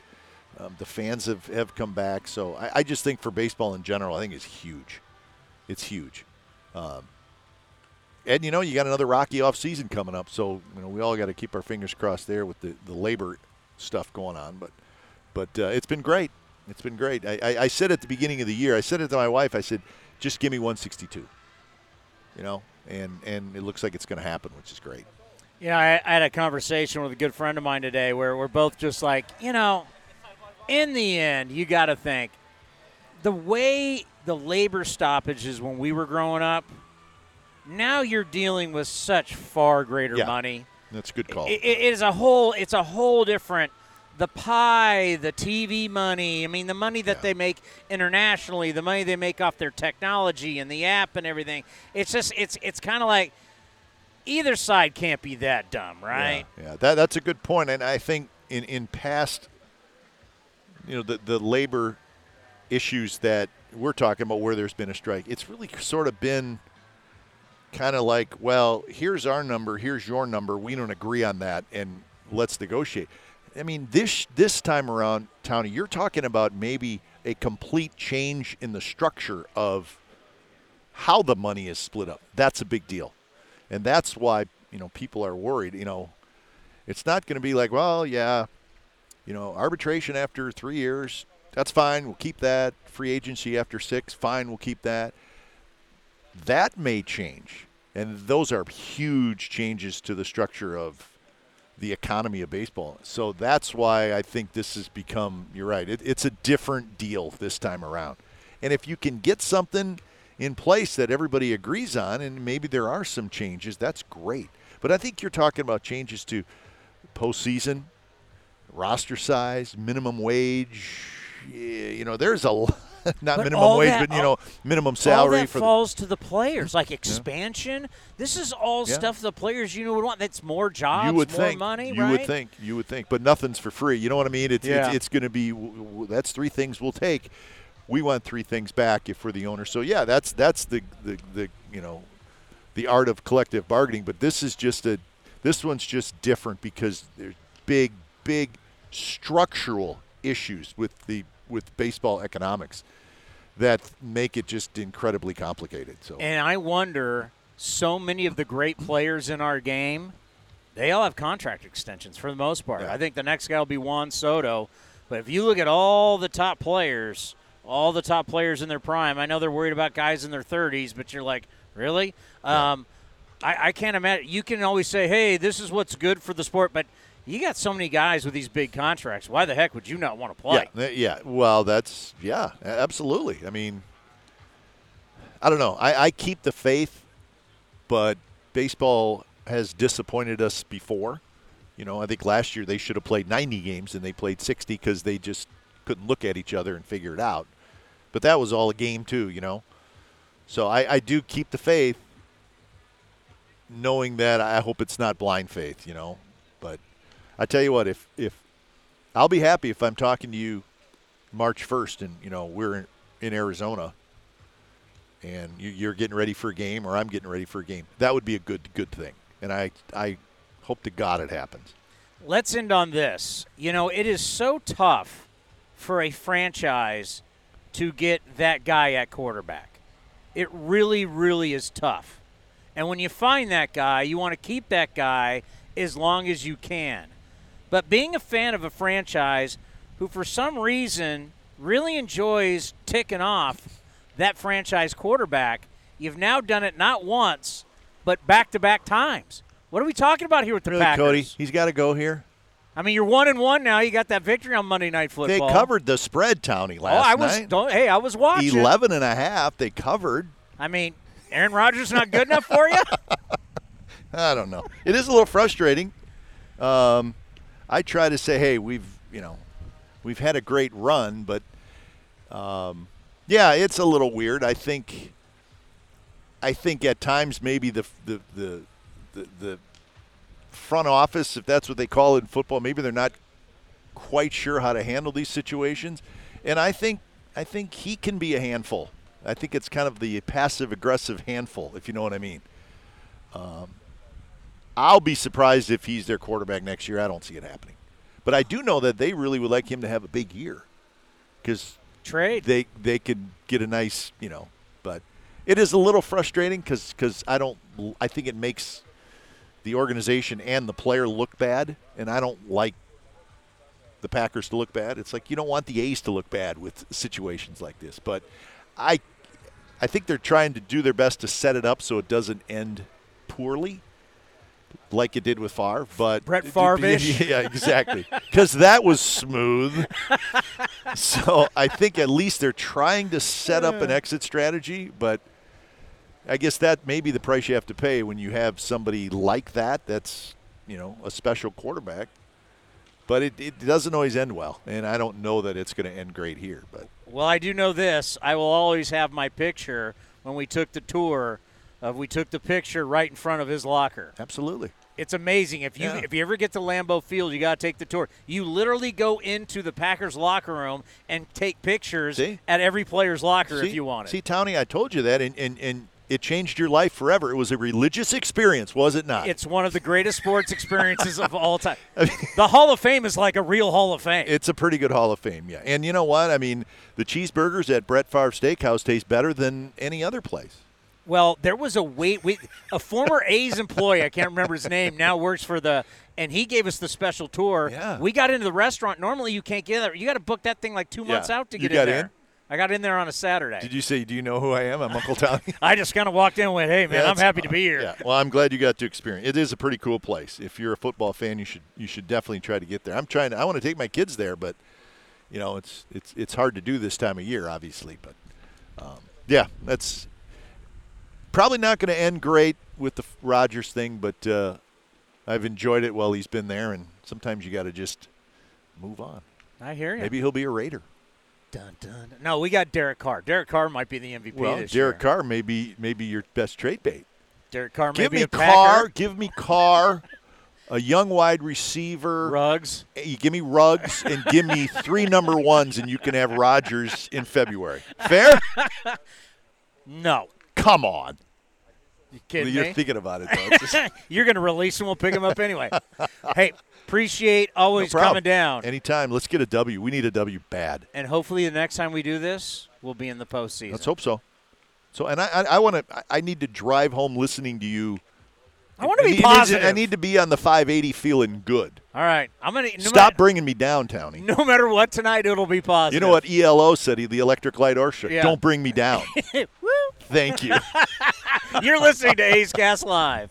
um, the fans have, have come back. So I, I just think for baseball in general, I think it's huge. It's huge. Um, and you know, you got another rocky off season coming up, so you know we all got to keep our fingers crossed there with the, the labor stuff going on. But but uh, it's been great. It's been great. I, I, I said at the beginning of the year, I said it to my wife. I said, just give me 162. You know, and and it looks like it's going to happen, which is great. You know, I, I had a conversation with a good friend of mine today where we're both just like, you know, in the end, you got to think the way the labor stoppages when we were growing up. Now you're dealing with such far greater Yeah. money. That's a good call. It, it is a whole. It's a whole different the pie, the TV money. I mean, the money that they make internationally, the money they make off their technology and the app and everything. It's just it's it's kind of like either side can't be that dumb, right? Yeah, yeah. That, that's a good point. And I think in, in past, you know, the, the labor issues that we're talking about where there's been a strike, it's really sort of been kind of like, well, here's our number, here's your number. We don't agree on that, and let's negotiate. I mean, this this time around, Tony, you're talking about maybe a complete change in the structure of how the money is split up. That's a big deal, and that's why you know people are worried. You know, it's not going to be like, well, yeah, you know, arbitration after three years, that's fine. We'll keep that. Free agency after six, fine. We'll keep that. That may change, and those are huge changes to the structure of the economy of baseball. So that's why I think this has become, you're right, it, it's a different deal this time around. And if you can get something in place that everybody agrees on, and maybe there are some changes, that's great. But I think you're talking about changes to postseason, roster size, minimum wage. You know, there's a not But minimum wage, that- but you know, minimum salary all that for the, falls to the players, like expansion. This is all Yeah. stuff the players you know would want. That's more jobs, you would more think money, you right? would think you would think but nothing's for free you know what i mean it's Yeah. it's, it's going to be w- w- that's three things we'll take we want three things back if we're the owner so yeah that's that's the the, the you know the art of collective bargaining but this is just a this one's just different because there's big big structural issues with the with baseball economics that make it just incredibly complicated so And I wonder, so many of the great players in our game, they all have contract extensions for the most part. I think the next guy will be Juan Soto. But if you look at all the top players, all the top players in their prime, I know they're worried about guys in their 30s, but you're like, really? Um, I, I can't imagine. You can always say, hey, this is what's good for the sport, but you got so many guys with these big contracts. Why the heck would you not want to play? Yeah, yeah. Well, that's yeah, absolutely. I mean, I don't know. I, I keep the faith, but baseball has disappointed us before. You know, I think last year they should have played 90 games and they played 60 because they just couldn't look at each other and figure it out. But that was all a game too, you know. So I, I do keep the faith, knowing that I hope it's not blind faith, you know. But I tell you what, if if I'll be happy if I'm talking to you March 1st and you know we're in, in Arizona and you, you're getting ready for a game or I'm getting ready for a game. That would be a good good thing. And I I hope to God it happens. Let's end on this. You know, it is so tough for a franchise to get that guy at quarterback. It really, really is tough. And when you find that guy, you want to keep that guy as long as you can. But being a fan of a franchise who, for some reason, really enjoys ticking off that franchise quarterback, you've now done it not once, but back to back times. What are we talking about here with the Really, Packers? Cody, he's got to go here. I mean, you're one and one now. You got that victory on Monday Night Football. They covered the spread, Oh, last I was. night. Don't, hey, I was watching. 11 and a half. They covered. I mean, Aaron Rodgers not good enough for you? I don't know. It is a little frustrating. Um, I try to say, hey, we've you know, we've had a great run, but um, yeah, it's a little weird. I think. I think at times maybe the the the the, the front office, if that's what they call it in football, maybe they're not quite sure how to handle these situations, and I think I think he can be a handful. I think it's kind of the passive aggressive handful, if you know what I mean. Um, I'll be surprised if he's their quarterback next year. I don't see it happening. But I do know that they really would like him to have a big year because trade they they could get a nice you know. But it is a little frustrating because I don't I think it makes the organization and the player look bad, and I don't like the Packers to look bad. It's like you don't want the A's to look bad with situations like this. But I I think they're trying to do their best to set it up so it doesn't end poorly like it did with Favre, but Brett Favre-ish. yeah, exactly, because that was smooth. so I think at least they're trying to set up an exit strategy, but I guess that may be the price you have to pay when you have somebody like that. That's you know a special quarterback. but it, it doesn't always end well, and I don't know that it's going to end great here. But Well, I do know this. I will always have my picture when we took the tour. Of we took the picture right in front of his locker. absolutely, It's amazing. If you Yeah. if you ever get to Lambeau Field, you got to take the tour. You literally go into the Packers locker room and take pictures See? at every player's locker see, if you want it. See, Tony, I told you that, and, and and it changed your life forever. It was a religious experience, was it not? It's one of the greatest sports experiences of all time. the Hall of Fame is like a real Hall of Fame. It's a pretty good Hall of Fame, yeah. And you know what? I mean, the cheeseburgers at Brett Favre Steakhouse taste better than any other place. Well, there was a wait. We, a former A's employee, I can't remember his name, now works for the, and he gave us the special tour. Yeah. We got into the restaurant. Normally, you can't get in there. You got to book that thing like two months Yeah. out to You get got in there. in? I got in there on a Saturday. Did you say, do you know who I am? I'm Uncle Tony. I just kind of walked in and went, "Hey, man, Yeah, I'm happy to be here." Yeah. Well, I'm glad you got to experience. It is a pretty cool place. If you're a football fan, you should you should definitely try to get there. I'm trying. To, I want to take my kids there, but you know, it's it's it's hard to do this time of year, obviously. But um, yeah, that's probably not going to end great with the Rodgers thing. But uh, I've enjoyed it while he's been there, and sometimes you got to just move on. I hear you. Maybe he'll be a Raider. Dun, dun. No, we got Derek Carr. Derek Carr might be the MVP Well, this Derek year. Carr may be maybe your best trade bait. Derek Carr may Give be me a Carr. Packer. Give me Carr. A young wide receiver. Ruggs. You give me Ruggs and give me three number ones, and you can have Rodgers in February. Fair? No, Come on. You kidding You're me? thinking about it, though. Just- You're going to release him. We'll pick him up anyway. hey, appreciate always problem. coming down. Anytime. Let's get a W. We need a W bad. And hopefully the next time we do this, we'll be in the postseason. Let's hope so. So, and I, I, I want to. I need to drive home listening to you. I want to I be need- positive. I need to be on the 580 feeling good. All right, I'm gonna no Stop matter- bringing me down, Townie. no matter what tonight, it'll be positive. You know what ELO said? He, the Electric Light Orchestra. Yeah. Don't bring me down. Thank you. You're listening to A's Cast Live.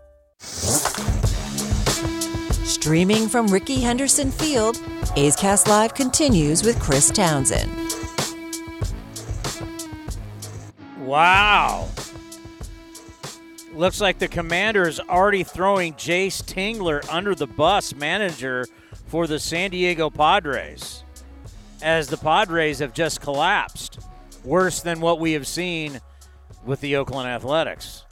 Streaming from Rickey Henderson Field, A's Cast Live continues with Chris Townsend. Wow. Looks like the commander is already throwing Jayce Tingler under the bus, manager for the San Diego Padres, as the Padres have just collapsed, worse than what we have seen with the Oakland Athletics.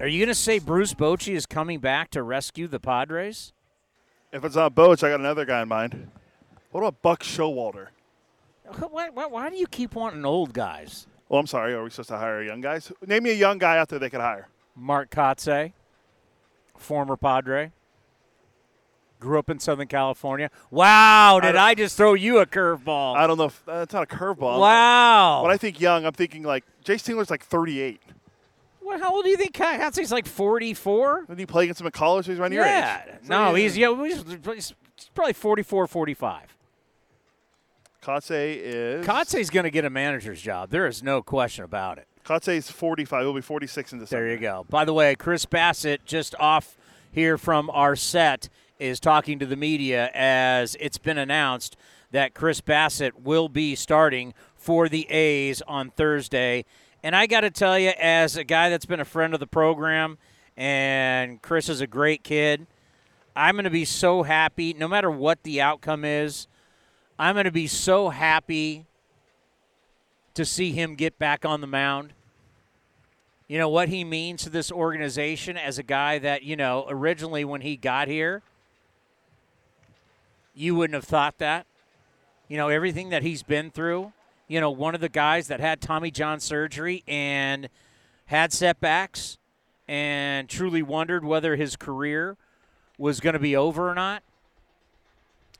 Are you going to say Bruce Bochy is coming back to rescue the Padres? If it's not Boach, I got another guy in mind. What about Buck Showalter? Why, why, why do you keep wanting old guys? Oh, I'm sorry. Are we supposed to hire young guys? Name me a young guy out there they could hire. Mark Kotsay, former Padre. Grew up in Southern California. Wow, did don't- I, just throw you a curveball? I don't know if uh, that's not a curveball. Wow. When I think young, I'm thinking like Jayce Tingler's like 38. Well, how old do you think Kotsay's like 44? Did he play against him in college? So he's around your yeah. age. No, he's, yeah, he's he's probably 44, 45. Kotsay is. Kotsay's going to get a manager's job. There is no question about it. Kotsay is 45. He'll be 46 in December. There you go. By the way, Chris Bassitt, just off here from our set, is talking to the media as it's been announced that Chris Bassitt will be starting for the A's on Thursday. And I got to tell you, as a guy that's been a friend of the program, and Chris is a great kid, I'm going to be so happy, no matter what the outcome is, I'm going to be so happy to see him get back on the mound. You know what he means to this organization as a guy that you know originally when he got here you wouldn't have thought that. You know everything that he's been through you know one of the guys that had tommy john surgery and had setbacks and truly wondered whether his career was going to be over or not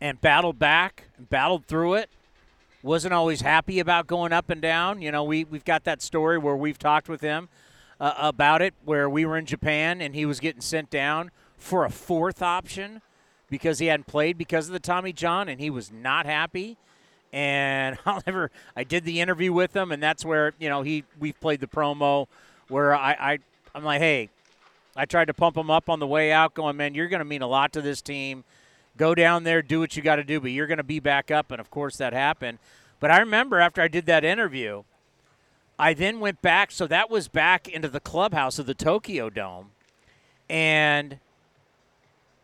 and battled back and battled through it wasn't always happy about going up and down you know we, we've got that story where we've talked with him uh, about it where we were in Japan and he was getting sent down for a fourth option because he hadn't played because of the Tommy John, and he was not happy. And never. I did the interview with him, and that's where you know he we've played the promo where I, I I'm like, hey, I tried to pump him up on the way out, going, man, you're going to mean a lot to this team. Go down there, do what you got to do, but you're going to be back up. And of course, that happened. But I remember after I did that interview, I then went back. So that was back into the clubhouse of the Tokyo Dome. And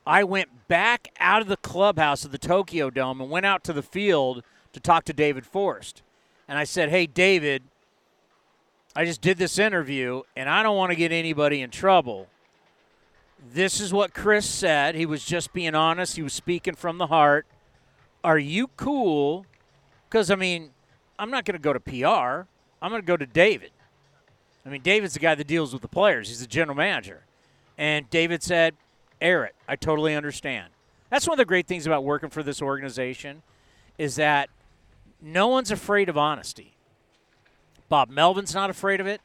I went back out of the clubhouse of the Tokyo Dome and went out to the field to talk to David Forst. And I said, hey, David, I just did this interview and I don't want to get anybody in trouble. This is what Chris said. He was just being honest. He was speaking from the heart. Are you cool? Because, I mean, I'm not going to go to PR. I'm going to go to David. I mean, David's the guy that deals with the players, he's the general manager. And David said, air it. I totally understand. That's one of the great things about working for this organization is that no one's afraid of honesty. Bob Melvin's not afraid of it.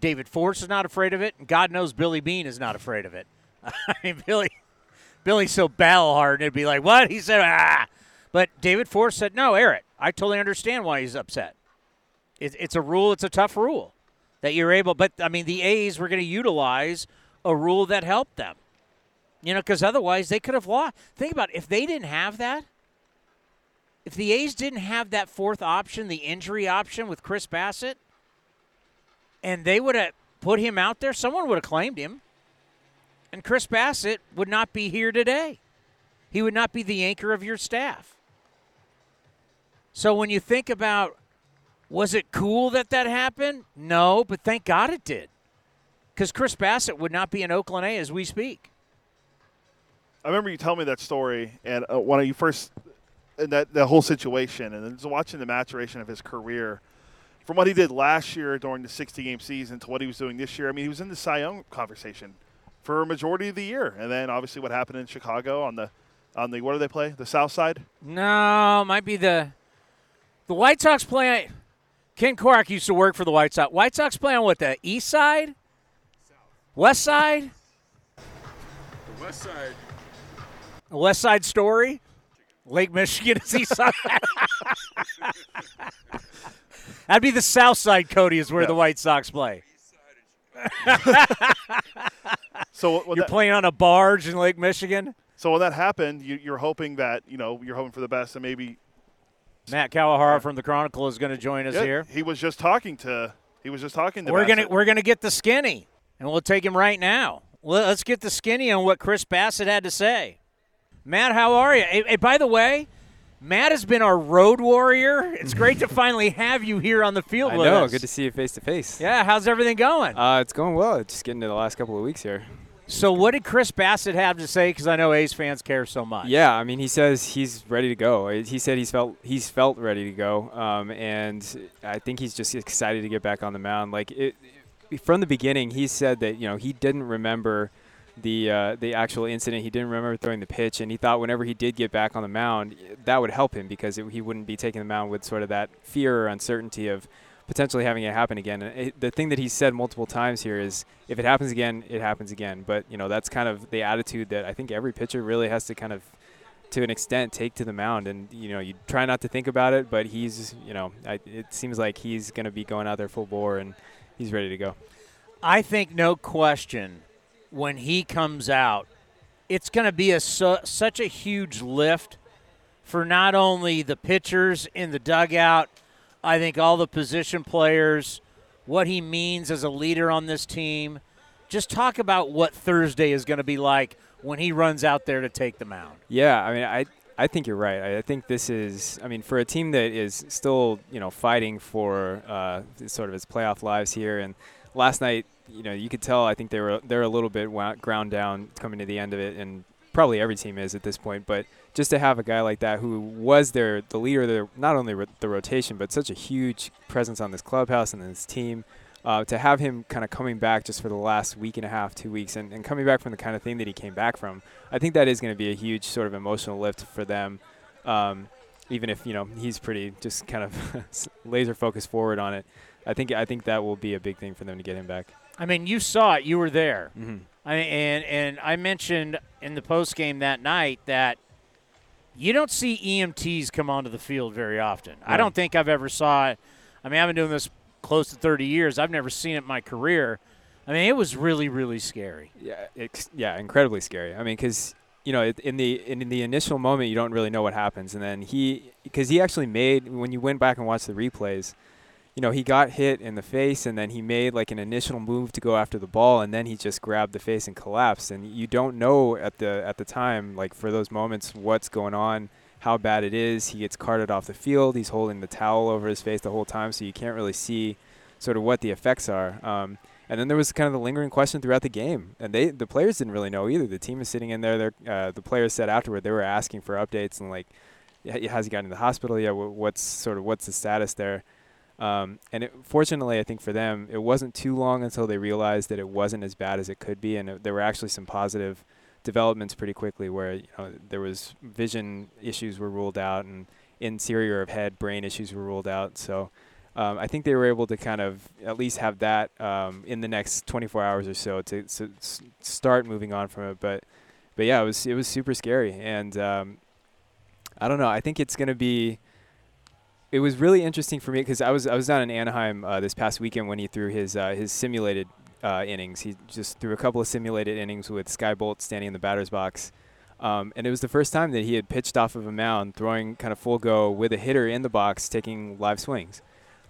David Forst is not afraid of it, and God knows Billy Beane is not afraid of it. I mean, Billy, Billy's so battle hardened, it'd be like, what? He said, ah. But David Forst said, no, it. I totally understand why he's upset. It, it's a rule. It's a tough rule that you're able. But I mean, the A's were going to utilize a rule that helped them. You know, because otherwise they could have lost. Think about it. if they didn't have that. If the A's didn't have that fourth option, the injury option with Chris Bassitt, and they would have put him out there, someone would have claimed him. And Chris Bassitt would not be here today. He would not be the anchor of your staff. So when you think about was it cool that that happened? No, but thank God it did. Because Chris Bassitt would not be in Oakland A as we speak. I remember you telling me that story, and uh, when you first and that the whole situation, and just watching the maturation of his career, from what he did last year during the 60 game season to what he was doing this year. I mean, he was in the Cy Young conversation for a majority of the year, and then obviously what happened in Chicago on the on the what do they play? The South Side? No, might be the the White Sox play. Ken Korach used to work for the White Sox. White Sox play on what the East Side, West Side, The West Side. West Side Story. Lake Michigan is east side. That'd be the south side, Cody, is where Yeah. the White Sox play. So You're that, playing on a barge in Lake Michigan. so when that happened, you, you're hoping that you know you're hoping for the best, and maybe Matt Kawahara from the Chronicle is going to join us Yeah, here. He was just talking to he was just talking to We're gonna we're gonna get the skinny, and we'll take him right now. Let's get the skinny on what Chris Bassitt had to say. Matt, how are you? Hey, hey, by the way, Matt has been our road warrior. It's great to finally have you here on the field I with know. us. Good to see you face to face. Yeah, how's everything going? Uh, it's going well. It's just getting to the last couple of weeks here. So, what did Chris Bassitt have to say? Because I know A's fans care so much. Yeah, I mean, he says he's ready to go. He said he's felt he's felt ready to go, um, and I think he's just excited to get back on the mound. Like it, from the beginning, he said that you know he didn't remember the uh, the actual incident. He didn't remember throwing the pitch, and he thought whenever he did get back on the mound, that would help him because it, he wouldn't be taking the mound with sort of that fear or uncertainty of potentially having it happen again. And it, the thing that he said multiple times here is, if it happens again, it happens again. But you know that's kind of the attitude that I think every pitcher really has to kind of to an extent take to the mound and you know you try not to think about it but he's you know I, it seems like he's going to be going out there full bore and he's ready to go I think no question when he comes out, it's going to be a su- such a huge lift for not only the pitchers in the dugout, I think all the position players, what he means as a leader on this team. Just talk about what Thursday is going to be like when he runs out there to take the mound. yeah i mean i I think you're right. I I think this is, I mean, for a team that is still, you know, fighting for uh, sort of its playoff lives here. And last night, you know, you could tell. I think they were they're a little bit ground down coming to the end of it, and probably every team is at this point. But just to have a guy like that who was their the leader their not only the rotation, but such a huge presence on this clubhouse and this team. Uh, to have him kind of coming back just for the last week and a half, two weeks, and, and coming back from the kind of thing that he came back from, I think that is going to be a huge sort of emotional lift for them. Um, even if you know he's pretty just kind of laser focused forward on it, I think I think that will be a big thing for them to get him back. I mean, you saw it. You were there. Mhm. I and and I mentioned in the post game that night that you don't see EMTs come onto the field very often. I don't think I've ever saw it. I mean, I've been doing this close to 30 years. I've never seen it in my career. I mean, it was really, really scary. Yeah, ex- yeah, incredibly scary. I mean, because you know, in the in, in the initial moment, you don't really know what happens, and then he, because he actually made when you went back and watched the replays, you know, he got hit in the face, and then he made like an initial move to go after the ball, and then he just grabbed the face and collapsed, and you don't know at the at the time, like for those moments, what's going on. How bad it is. He gets carted off the field. He's holding the towel over his face the whole time, so you can't really see sort of what the effects are. Um, and then there was kind of the lingering question throughout the game, and they the players didn't really know either. The team is sitting in there. Uh, the players said afterward they were asking for updates and like, "Yeah, has he gotten to the hospital? Yeah, what's sort of what's the status there? Um, and it, fortunately, I think for them, it wasn't too long until they realized that it wasn't as bad as it could be, and it, there were actually some positive developments pretty quickly where you know there was vision issues were ruled out and interior of head brain issues were ruled out. So um, I think they were able to kind of at least have that um, in the next 24 hours or so to, to start moving on from it. But but yeah, it was it was super scary, and um, I don't know. I think it's going to be. It was really interesting for me because I was I was down in Anaheim uh, this past weekend when he threw his uh, his simulated uh, innings. He just threw a couple of simulated innings with Skye Bolt standing in the batter's box. Um, and it was the first time that he had pitched off of a mound, throwing kind of full go with a hitter in the box, taking live swings.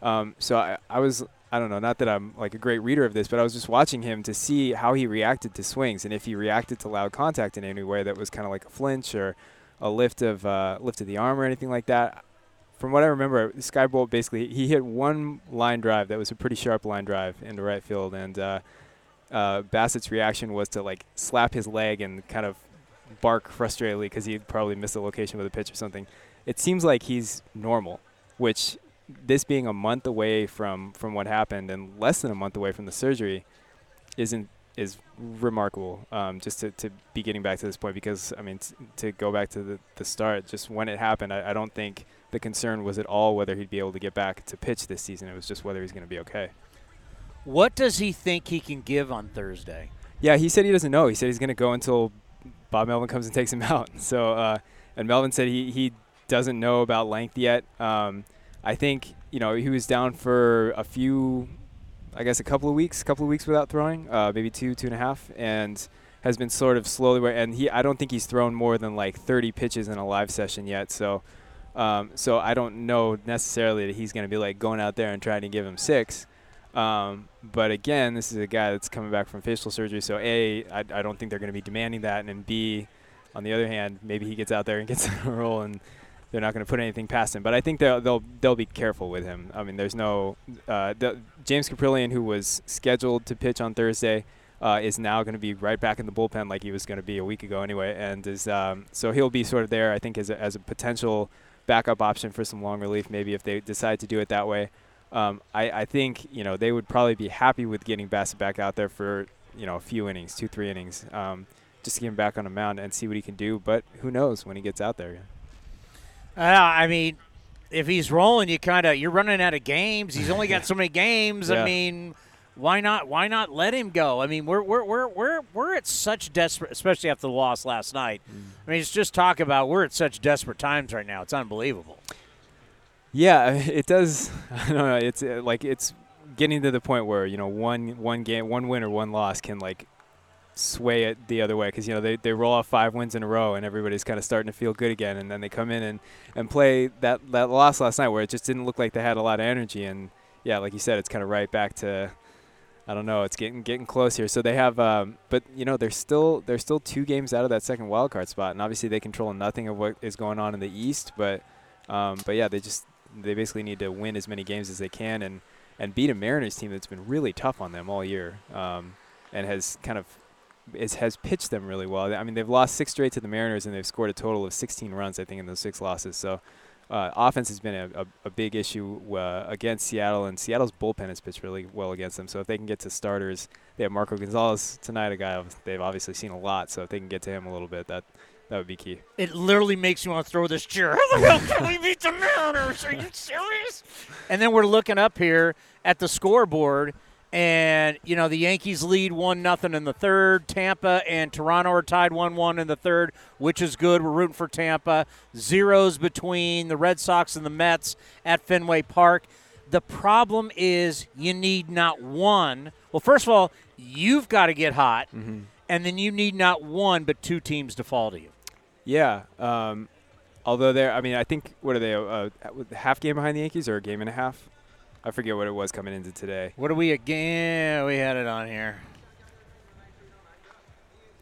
Um, so I, I was, I don't know, not that I'm like a great reader of this, but I was just watching him to see how he reacted to swings and if he reacted to loud contact in any way that was kind of like a flinch or a lift of uh, lift of the arm or anything like that. From what I remember, Skye Bolt basically he hit one line drive that was a pretty sharp line drive into right field, and uh, uh, Bassitt's reaction was to like slap his leg and kind of bark frustratedly because he probably missed a location with a pitch or something. It seems like he's normal, which this being a month away from from what happened and less than a month away from the surgery isn't is remarkable um, just to, to be getting back to this point because I mean t- to go back to the, the start just when it happened I, I don't think the concern was at all whether he'd be able to get back to pitch this season it was just whether he's going to be okay What does he think he can give on Thursday? Yeah, he said he doesn't know. He said he's going to go until Bob Melvin comes and takes him out. So, uh, and Melvin said he, he doesn't know about length yet. Um, I think you know he was down for a few, I guess a couple of weeks, a couple of weeks without throwing, uh, maybe two, two and a half, and has been sort of slowly. And he, I don't think he's thrown more than like 30 pitches in a live session yet. So, um, so I don't know necessarily that he's going to be like going out there and trying to give him six. Um, but again, this is a guy that's coming back from facial surgery. So A, I, I don't think they're going to be demanding that. And then B, on the other hand, maybe he gets out there and gets a role and they're not going to put anything past him. But I think they'll, they'll, they'll be careful with him. I mean, there's no, uh, the, James Kaprielian, who was scheduled to pitch on Thursday, uh, is now going to be right back in the bullpen like he was going to be a week ago anyway. And is, um, so he'll be sort of there, I think, as a, as a potential backup option for some long relief, maybe if they decide to do it that way. Um, I, I think you know they would probably be happy with getting Bassitt back out there for you know a few innings, two three innings, um, just to get him back on the mound and see what he can do. But who knows when he gets out there? Uh, I mean, if he's rolling, you kind of you're running out of games. He's only got so many games. Yeah. I mean, why not? Why not let him go? I mean, we're we're we're we're we're at such desperate, especially after the loss last night. I mean, it's just talk about we're at such desperate times right now. It's unbelievable. Yeah, it does. I don't know. It's uh, like it's getting to the point where you know one one game, one win or one loss can like sway it the other way because you know they, they roll off five wins in a row and everybody's kind of starting to feel good again and then they come in and, and play that that loss last night where it just didn't look like they had a lot of energy and yeah like you said it's kind of right back to I don't know it's getting getting close here so they have um, but you know they're still they're still two games out of that second wild card spot and obviously they control nothing of what is going on in the East but um, but yeah they just they basically need to win as many games as they can and and beat a Mariners team that's been really tough on them all year um, and has kind of is, has pitched them really well. I mean, they've lost six straight to the Mariners, and they've scored a total of 16 runs, I think, in those six losses. So, uh, offense has been a, a, a big issue uh, against Seattle, and Seattle's bullpen has pitched really well against them. So, if they can get to starters, they have Marco Gonzales tonight, a guy they've obviously seen a lot. So, if they can get to him a little bit, that that would be key. It literally makes you want to throw this chair. How the hell can we beat the Mariners? Are you serious? And then we're looking up here at the scoreboard, And you know the Yankees lead one nothing in the third. Tampa and Toronto are tied one one in the third, which is good. We're rooting for Tampa. Zeros between the Red Sox and the Mets at Fenway Park. The problem is you need not one. Well, first of all, you've got to get hot, Mm-hmm. and then you need not one but two teams to fall to you. Yeah. Um, although they're, I mean, I think what are they? A half game behind the Yankees or a game and a half? I forget what it was coming into today. What are we again? We had it on here.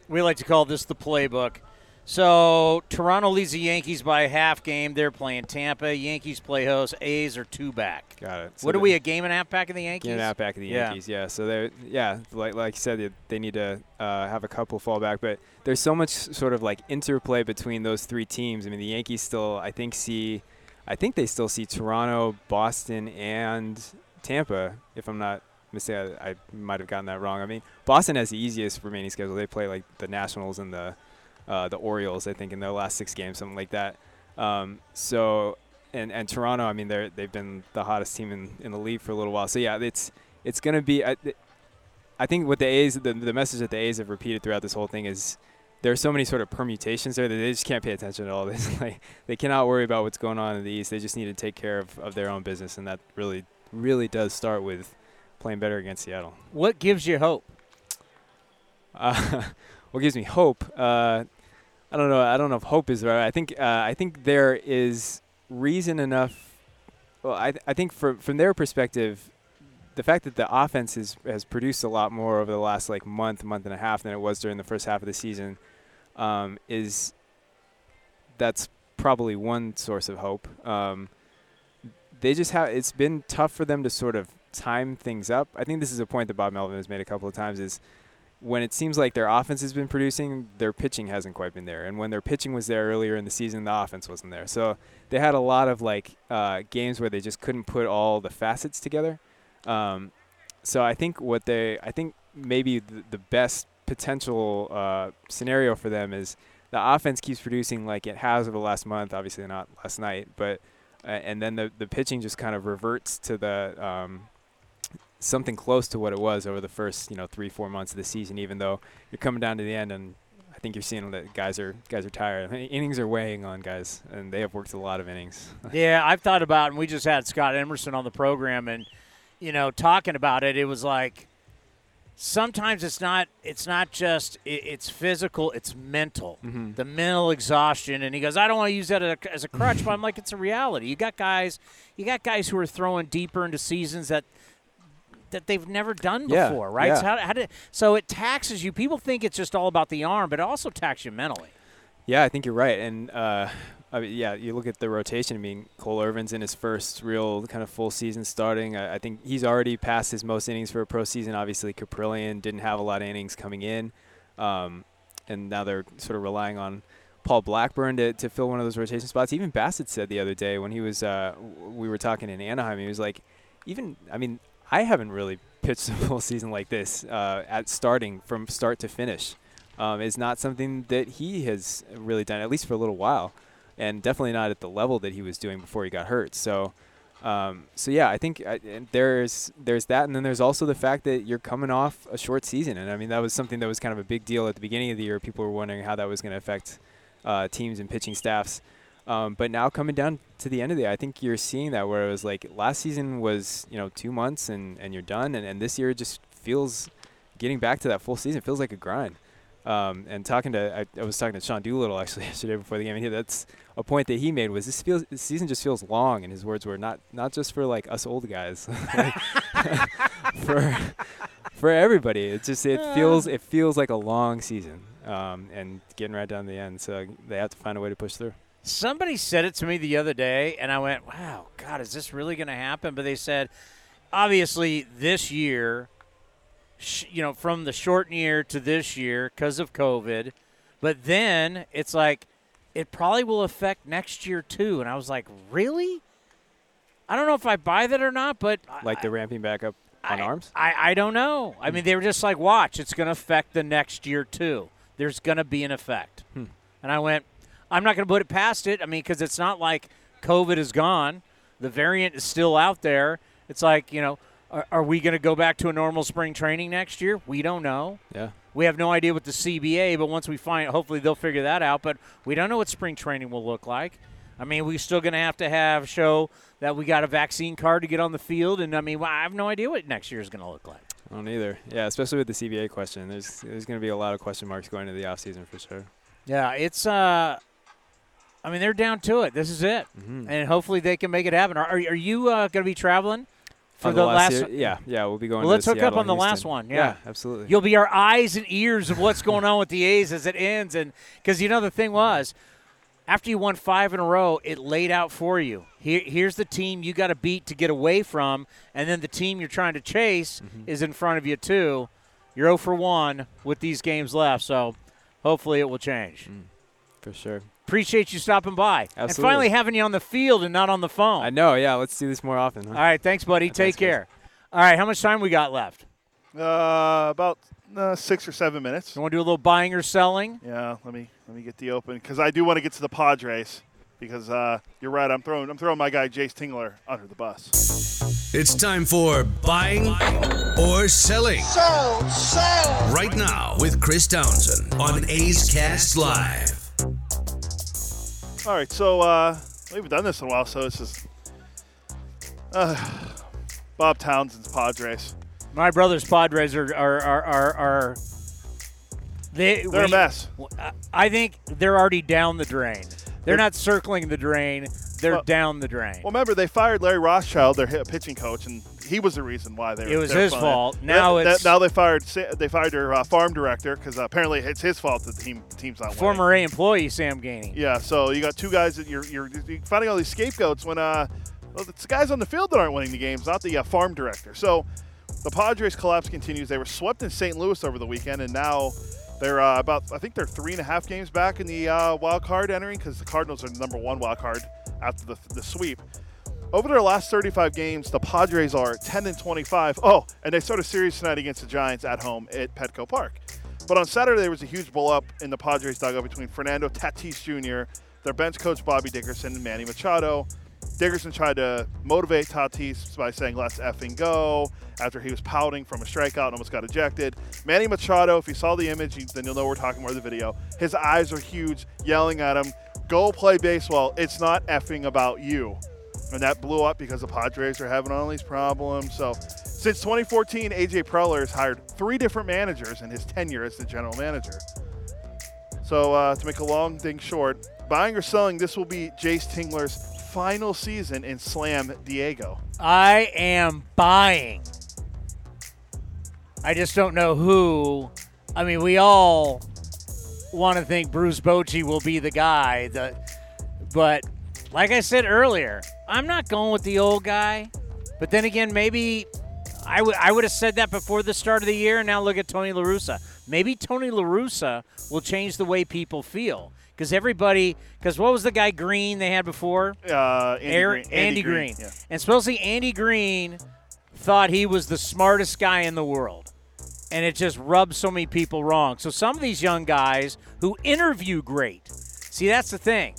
We like to call this the playbook. So Toronto leads the Yankees by a half game. They're playing Tampa. Yankees play host. A's are two back. Got it. So what are we? A game and a half back in the Yankees. Game and a half back of the Yeah. Yankees, yeah. So they're yeah, like like you said, they, they need to uh, have a couple fall back, but there's so much sort of like interplay between those three teams. I mean, the Yankees still, I think, see, I think they still see Toronto, Boston, and Tampa. If I'm not mistaken, I, I might have gotten that wrong. I mean, Boston has the easiest remaining schedule. They play like the Nationals and the uh, the Orioles, I think, in their last six games, something like that. Um, so, and and Toronto, I mean, they're they've been the hottest team in, in the league for a little while. So yeah, it's it's gonna be. I, I think what the A's, the the message that the A's have repeated throughout this whole thing is. There are so many sort of permutations there that they just can't pay attention to all this. like they cannot worry about what's going on in the East. They just need to take care of, of their own business, and that really, really does start with playing better against Seattle. What gives you hope? Uh, what gives me hope? Uh, I don't know. I don't know if hope is right. I think uh, I think there is reason enough. Well, I th- I think from from their perspective, the fact that the offense is, has produced a lot more over the last like month, month and a half than it was during the first half of the season, um, is that's probably one source of hope. Um, they just have it's been tough for them to sort of time things up. I think this is a point that Bob Melvin has made a couple of times is when it seems like their offense has been producing, their pitching hasn't quite been there. And when their pitching was there earlier in the season, the offense wasn't there. So they had a lot of like uh, games where they just couldn't put all the facets together. Um, so I think what they, I think maybe the, the best potential uh, scenario for them is the offense keeps producing like it has over the last month. Obviously not last night, but uh, and then the the pitching just kind of reverts to the um, something close to what it was over the first you know three four months of the season. Even though you're coming down to the end, and I think you're seeing that guys are guys are tired. Innings are weighing on guys, and they have worked a lot of innings. yeah, I've thought about, and we just had Scott Emerson on the program, and you know, talking about it, it was like sometimes it's not it's not just it, it's physical, it's mental, Mhm. the mental exhaustion. And he goes, I don't want to use that as a, as a crutch, but I'm like, it's a reality. You got guys, you got guys who are throwing deeper into seasons that that they've never done Yeah, before, right? yeah. So, how, how did, so it taxes you. People think it's just all about the arm, but it also taxes you mentally. Yeah, I think you're right. And uh, I mean, yeah, you look at the rotation. I mean, Cole Irvin's in his first real kind of full season starting. I, I think he's already passed his most innings for a pro season. Obviously, Kaprielian didn't have a lot of innings coming in, um, and now they're sort of relying on Paul Blackburn to, to fill one of those rotation spots. Even Bassitt said the other day when he was uh, we were talking in Anaheim, he was like, even I mean, I haven't really pitched a full season like this uh, at starting from start to finish um, is not something that he has really done, at least for a little while, and definitely not at the level that he was doing before he got hurt. So, um, so yeah, I think and there's there's that, and then there's also the fact that you're coming off a short season, and I mean that was something that was kind of a big deal at the beginning of the year. People were wondering how that was going to affect uh, teams and pitching staffs. Um, but now coming down to the end of the year, I think you're seeing that where it was like last season was you know two months and, and you're done, and, and this year just feels getting back to that full season feels like a grind. Um, and talking to, I, I was talking to Sean Doolittle actually yesterday before the game. And he, that's a point that he made was this feels this season just feels long. And his words were not not just for like us old guys, like, for for everybody. It just it feels it feels like a long season. Um, and getting right down to the end, so they have to find a way to push through. Somebody said it to me the other day, and I went, wow, God, is this really going to happen? But they said, obviously, this year, sh- you know, from the shortened year to this year because of COVID, but then it's like, it probably will affect next year too. And I was like, really? I don't know if I buy that or not, but Like the ramping back up on arms. I, I don't know. I mean, they were just like, watch, it's going to affect the next year too. There's going to be an effect. Hmm. And I went, I'm not going to put it past it. I mean, because it's not like COVID is gone. The variant is still out there. It's like, you know, Are, are we going to go back to a normal spring training next year? We don't know. Yeah. We have no idea what the CBA, but once we find, hopefully they'll figure that out. But we don't know what spring training will look like. I mean, we're still going to have to have show that we got a vaccine card to get on the field, and I mean, I have no idea what next year is going to look like. I don't either. Yeah, especially with the CBA question. There's there's going to be a lot of question marks going into the offseason for sure. Yeah, it's. uh I mean, they're down to it. This is it, Mhm. and hopefully they can make it happen. Are, are, are you uh, going to be traveling for On the, last? year- yeah, yeah, we'll be going. Well, let's hook up on the last one. Yeah. absolutely. You'll be our eyes and ears of what's going on with the A's as it ends, and because you know the thing was, after you won five in a row, it laid out for you. Here, here's the team you got to beat to get away from, and then the team you're trying to chase Mm-hmm. is in front of you too. You're 0 for one with these games left, so hopefully it will change. for sure. Appreciate you stopping by and finally having you on the field and not on the phone. I know. Yeah, let's do this more often. Huh? All right, thanks, buddy. Take Thanks, guys. care. All right, how much time we got left? Uh, about uh, six or seven minutes. You want to do a little buying or selling? Yeah, let me let me get the open because I do want to get to the Padres because uh, you're right. I'm throwing I'm throwing my guy Jayce Tingler under the bus. It's time for buying or selling. Sell, sell. Right now with Chris Townsend on A's Cast Live. All right, so uh, we haven't done this in a while, so it's just uh, Bob Townsend's Padres. My brother's Padres are are are are, are they They're a mess. I think they're already down the drain. They're not circling the drain. They're Well- down the drain. Well, remember they fired Larry Rothschild, their pitching coach, and he was the reason why they. It was they were his fired. fault. Now that- it's- now they fired they fired their uh, farm director because apparently it's his fault that the team the team's not winning. Former A employee Sam Geaney. Yeah, so you got two guys that you're you're, you're finding all these scapegoats when uh well, it's the guys on the field that aren't winning the games, not the uh, farm director. So the Padres collapse continues. They were swept in St. Louis over the weekend, and now they're uh, about I think they're three and a half games back in the uh, wild card entering because the Cardinals are the number one wild card after the, the sweep. Over their last 35 games, the Padres are 10 and 25. Oh, and they start a series tonight against the Giants at home at Petco Park. But on Saturday, there was a huge blow up in the Padres dugout between Fernando Tatis Jr., their bench coach Bobby Dickerson, and Manny Machado. Dickerson tried to motivate Tatis by saying, let's effing go, after he was pouting from a strikeout and almost got ejected. Manny Machado, if you saw the image, then you'll know we're talking more the video. His eyes are huge, yelling at him, go play baseball. It's not effing about you. And that blew up because the Padres are having all these problems. So since 2014, AJ Preller has hired three different managers in his tenure as the general manager. So uh, to make a long thing short, buying or selling, this will be Jayce Tingler's final season in Slam Diego. I am buying. I just don't know who. I mean, we all want to think Bruce Bochy will be the guy. But like I said earlier, I'm not going with the old guy. But then again, maybe I would I would have said that before the start of the year. And now look at Tony La Russa. Maybe Tony La Russa will change the way people feel. Because everybody, because what was the guy Green they had before? Uh, Andy Aaron- Green- Andy, Andy Green. Green, yeah. And supposedly Andy Green thought he was the smartest guy in the world. And it just rubs so many people wrong. So some of these young guys who interview great. See, that's the thing.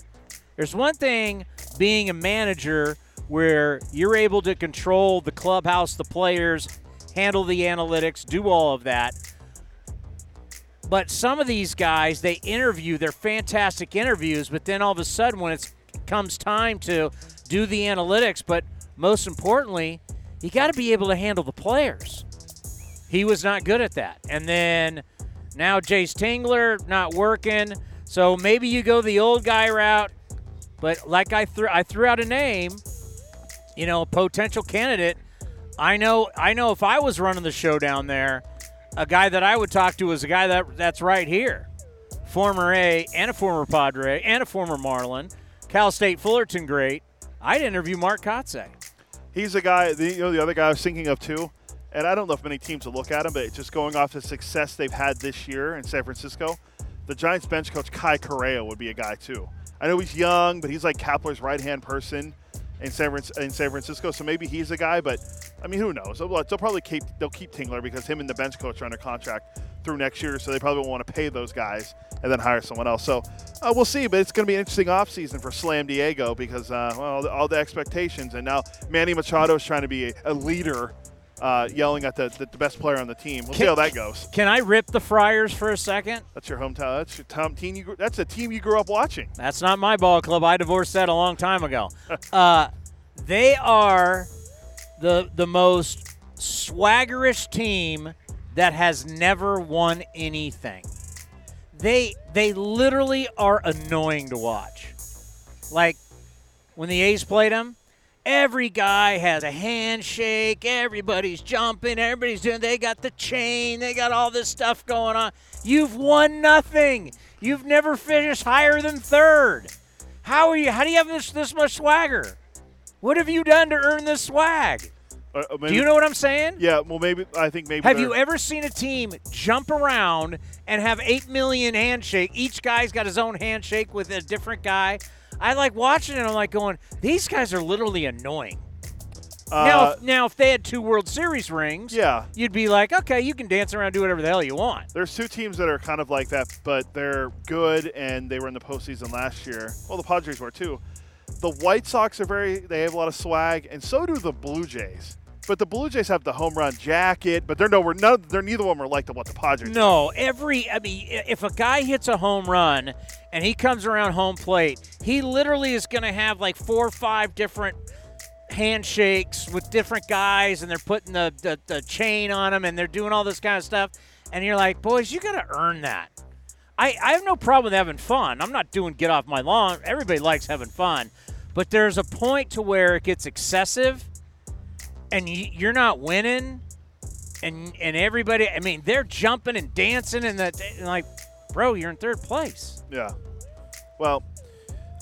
There's one thing being a manager where you're able to control the clubhouse, the players, handle the analytics, do all of that. But some of these guys, they interview, they're fantastic interviews, but then all of a sudden, when it comes time to do the analytics, but most importantly, you got to be able to handle the players. He was not good at that. And then now Jayce Tingler not working. So maybe you go the old guy route. But like I threw, I threw out a name, you know, a potential candidate. I know, I know if I was running the show down there, a guy that I would talk to is a guy that that's right here, former A and a former Padre and a former Marlin, Cal State Fullerton great. I'd interview Mark Kotsay. He's a guy, the, you know, the other guy I was thinking of too, and I don't know if many teams will look at him, but just going off the success they've had this year in San Francisco, the Giants bench coach Kai Correa would be a guy too. I know he's young, but he's like Kapler's right hand person in San, in San Francisco, so maybe he's a guy. But I mean, who knows? They'll, they'll probably keep they'll keep Tingler because him and the bench coach are under contract through next year, so they probably won't want to pay those guys and then hire someone else. So uh, we'll see, but it's going to be an interesting offseason for Slam Diego because uh, well, all the, expectations, and now Manny Machado is trying to be a, a leader uh, yelling at the, the, the best player on the team. We'll see how that goes. Can I rip the Friars for a second? That's your hometown. That's your tom, team. You, that's a team you grew up watching. That's not my ball club. I divorced that a long time ago. uh, they are the the most swaggerish team that has never won anything. They they literally are annoying to watch. Like when the A's played them, every guy has a handshake, everybody's jumping, everybody's doing they got the chain, they got all this stuff going on. You've won nothing. You've never finished higher than third. How are you how do you have this this much swagger? What have you done to earn this swag? Uh, uh, Do you know what I'm saying? Yeah. Well, maybe I think maybe. Have you ever seen a team jump around and have 8 million handshake? Each guy's got his own handshake with a different guy. I like watching it. I'm like going, these guys are literally annoying. now, Uh, if, now, if they had two World Series rings, Yeah. you'd be like, okay, you can dance around, do whatever the hell you want. There's two teams that are kind of like that, but they're good and they were in the postseason last year. Well, the Padres were too. The White Sox are very, they have a lot of swag, and so do the Blue Jays. But the Blue Jays have the home run jacket, but they're nowhere, no, they're neither of them are like the, what the Padres No, every I mean, if a guy hits a home run and he comes around home plate, he literally is going to have like four or five different handshakes with different guys, and they're putting the, the the chain on them, and they're doing all this kind of stuff, and you're like, boys, you got to earn that. I, I have no problem with having fun. I'm not doing get off my lawn. Everybody likes having fun, but there's a point to where it gets excessive, and you, you're not winning and and everybody i mean they're jumping and dancing and that and like bro you're in third place Yeah. Well,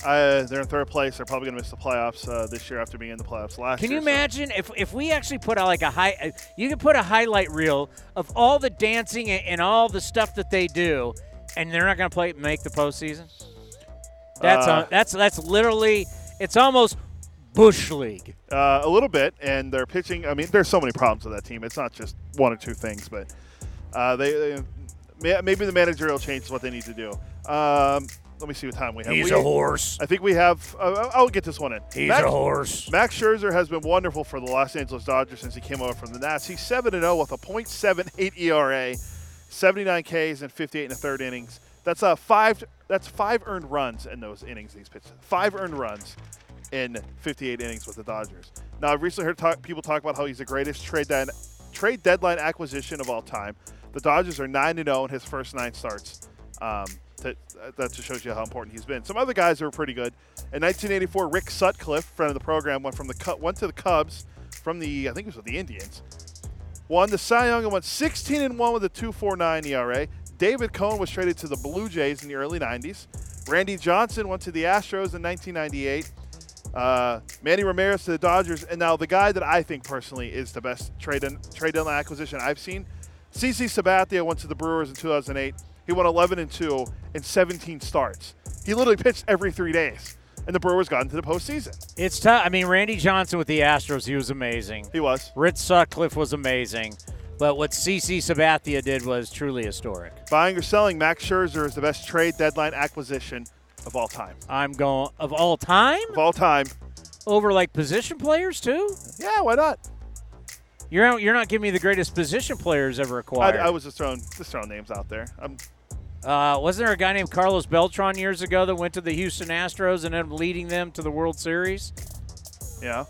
uh, they're in third place. They're probably going to miss the playoffs uh, this year after being in the playoffs last can year. you so- imagine if, if we actually put out like a high uh, you could put a highlight reel of all the dancing and, and all the stuff that they do and they're not going to play make the postseason that's Uh, uh, that's that's literally it's almost bush league Uh, a little bit, and they're pitching. I mean, there's so many problems with that team. It's not just one or two things, but uh, they, they maybe the managerial change is what they need to do. Um, let me see what time we have. He's We- a horse. I think we have. Uh, I'll get this one in. He's a horse. Max Scherzer has been wonderful for the Los Angeles Dodgers since he came over from the Nats. He's seven and zero with a .78 ERA, 79 Ks and 58 in the third innings. That's a five. That's five earned runs in those innings. These pitches, five earned runs in 58 innings with the Dodgers. Now, I've recently heard talk, people talk about how he's the greatest trade dead, trade deadline acquisition of all time. The Dodgers are 9 0 in his first nine starts. Um, that, that just shows you how important he's been. Some other guys were pretty good. In 1984, Rick Sutcliffe, friend of the program, went from the went to the Cubs from the I think it was with the Indians. Won the Cy Young and went 16 and one with a 2.49 ERA. David Cone was traded to the Blue Jays in the early 90s. Randy Johnson went to the Astros in 1998. Uh, Manny Ramirez to the Dodgers, and now the guy that I think personally is the best trade in, trade deadline acquisition I've seen. CC Sabathia went to the Brewers in 2008. He won 11 and 2 in 17 starts. He literally pitched every three days, and the Brewers got into the postseason. it's tough i mean randy johnson with the astros he was amazing He was. rich sutcliffe was amazing but what cc sabathia did was truly historic Buying or selling, Max Scherzer is the best trade deadline acquisition of all time. i'm going of all time Of all time. over like position players too Yeah, why not? You're not, you're not giving me the greatest position players ever acquired. I was just throwing just throwing names out there. I'm, uh, wasn't there a guy named Carlos Beltran years ago that went to the Houston Astros and ended up leading them to the World Series? yeah,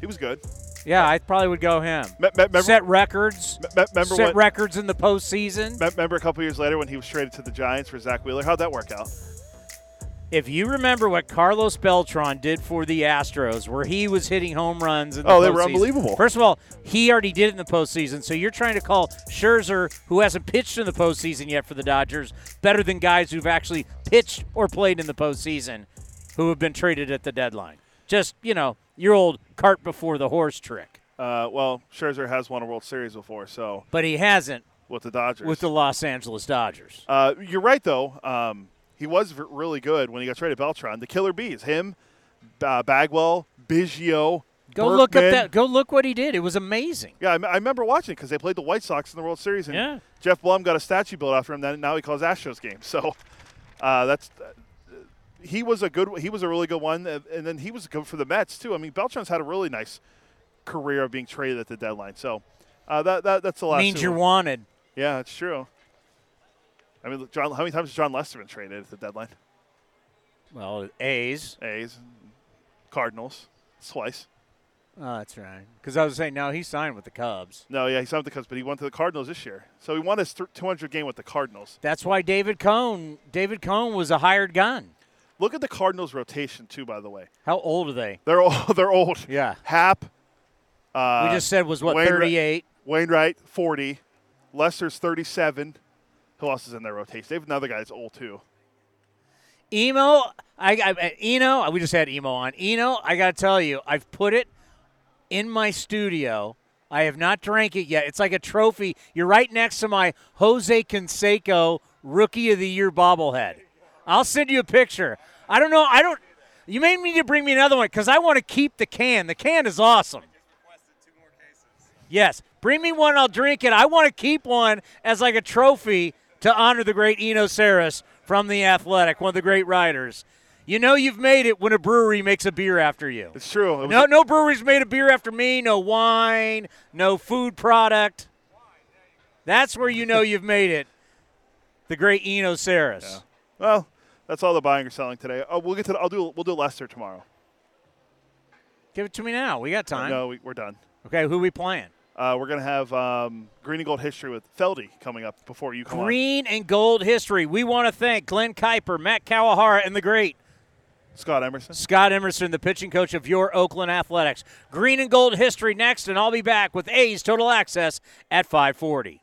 he was good. Yeah, I probably would go him. Me- me- remember- Set records. Me- me- remember set when- records in the postseason. Me- Remember a couple years later when he was traded to the Giants for Zack Wheeler? How'd that work out? If you remember what Carlos Beltran did for the Astros, where he was hitting home runs in the Oh, they were unbelievable. First of all, he already did it in the postseason, so you're trying to call Scherzer, who hasn't pitched in the postseason yet for the Dodgers, better than guys who've actually pitched or played in the postseason, who have been traded at the deadline. Just you know, your old cart before the horse trick. Uh, well, Scherzer has won a World Series before, so But he hasn't with the Dodgers. with the Los Angeles Dodgers. Uh, you're right, though. Um, he was really good when he got traded. Beltran, the Killer Bees, him, uh, Bagwell, Biggio. Go look up that. Go look what he did. It was amazing. Yeah, I, m- I remember watching because they played the White Sox in the World Series, and Yeah. Geoff Blum got a statue built after him. Then now he calls Astros games. So uh, that's uh, he was a good. He was a really good one, and then he was good for the Mets too. I mean, Beltran's had a really nice career of being traded at the deadline. So uh, that, that that's the last. Means you're wanted. Yeah, it's true. I mean, John, how many times has Jon Lester been traded at the deadline? Well, A's. A's, Cardinals, twice. Oh, that's right. Because I was saying, no, he signed with the Cubs. No, yeah, he signed with the Cubs, but he went to the Cardinals this year. So he won his 200 game with the Cardinals. That's why David Cone. David Cone was a hired gun. Look at the Cardinals rotation too. By the way, How old are they? they're old. They're old. Yeah. Happ. Uh, we just said was what Wainwright- 38. Wainwright, 40. Lester's 37. Who else is in their rotation? They have another guy that's old too. Emo, I, I Eno. We just had emo on. Eno, I gotta tell you, I've put it in my studio. I have not drank it yet. It's like a trophy. You're right next to my Jose Canseco Rookie of the Year bobblehead. I'll send you a picture. I don't know. I don't. You may need to bring me another one because I want to keep the can. The can is awesome. Yes, bring me one. I'll drink it. I want to keep one as like a trophy to honor the great Eno Sarris from the Athletic, one of the great writers. You know you've made it when a brewery makes a beer after you. It's true. It No, no breweries made a beer after me. No wine. No food product. That's where you know you've made it. The great Eno Sarris. Well, that's all the buying or selling today. Oh, we'll get to. I'll do. We'll do Lester tomorrow. Give it to me now. We got uh, time. No, we, we're done. Okay, who we playing? Uh, we're gonna have um, Green and Gold history with Feldy coming up before you come on. Green and gold history. We want to thank Glenn Kuiper, Matt Kawahara, and the great Scott Emerson. Scott Emerson, the pitching coach of your Oakland Athletics. Green and gold history next, and I'll be back with A's Total Access at 540.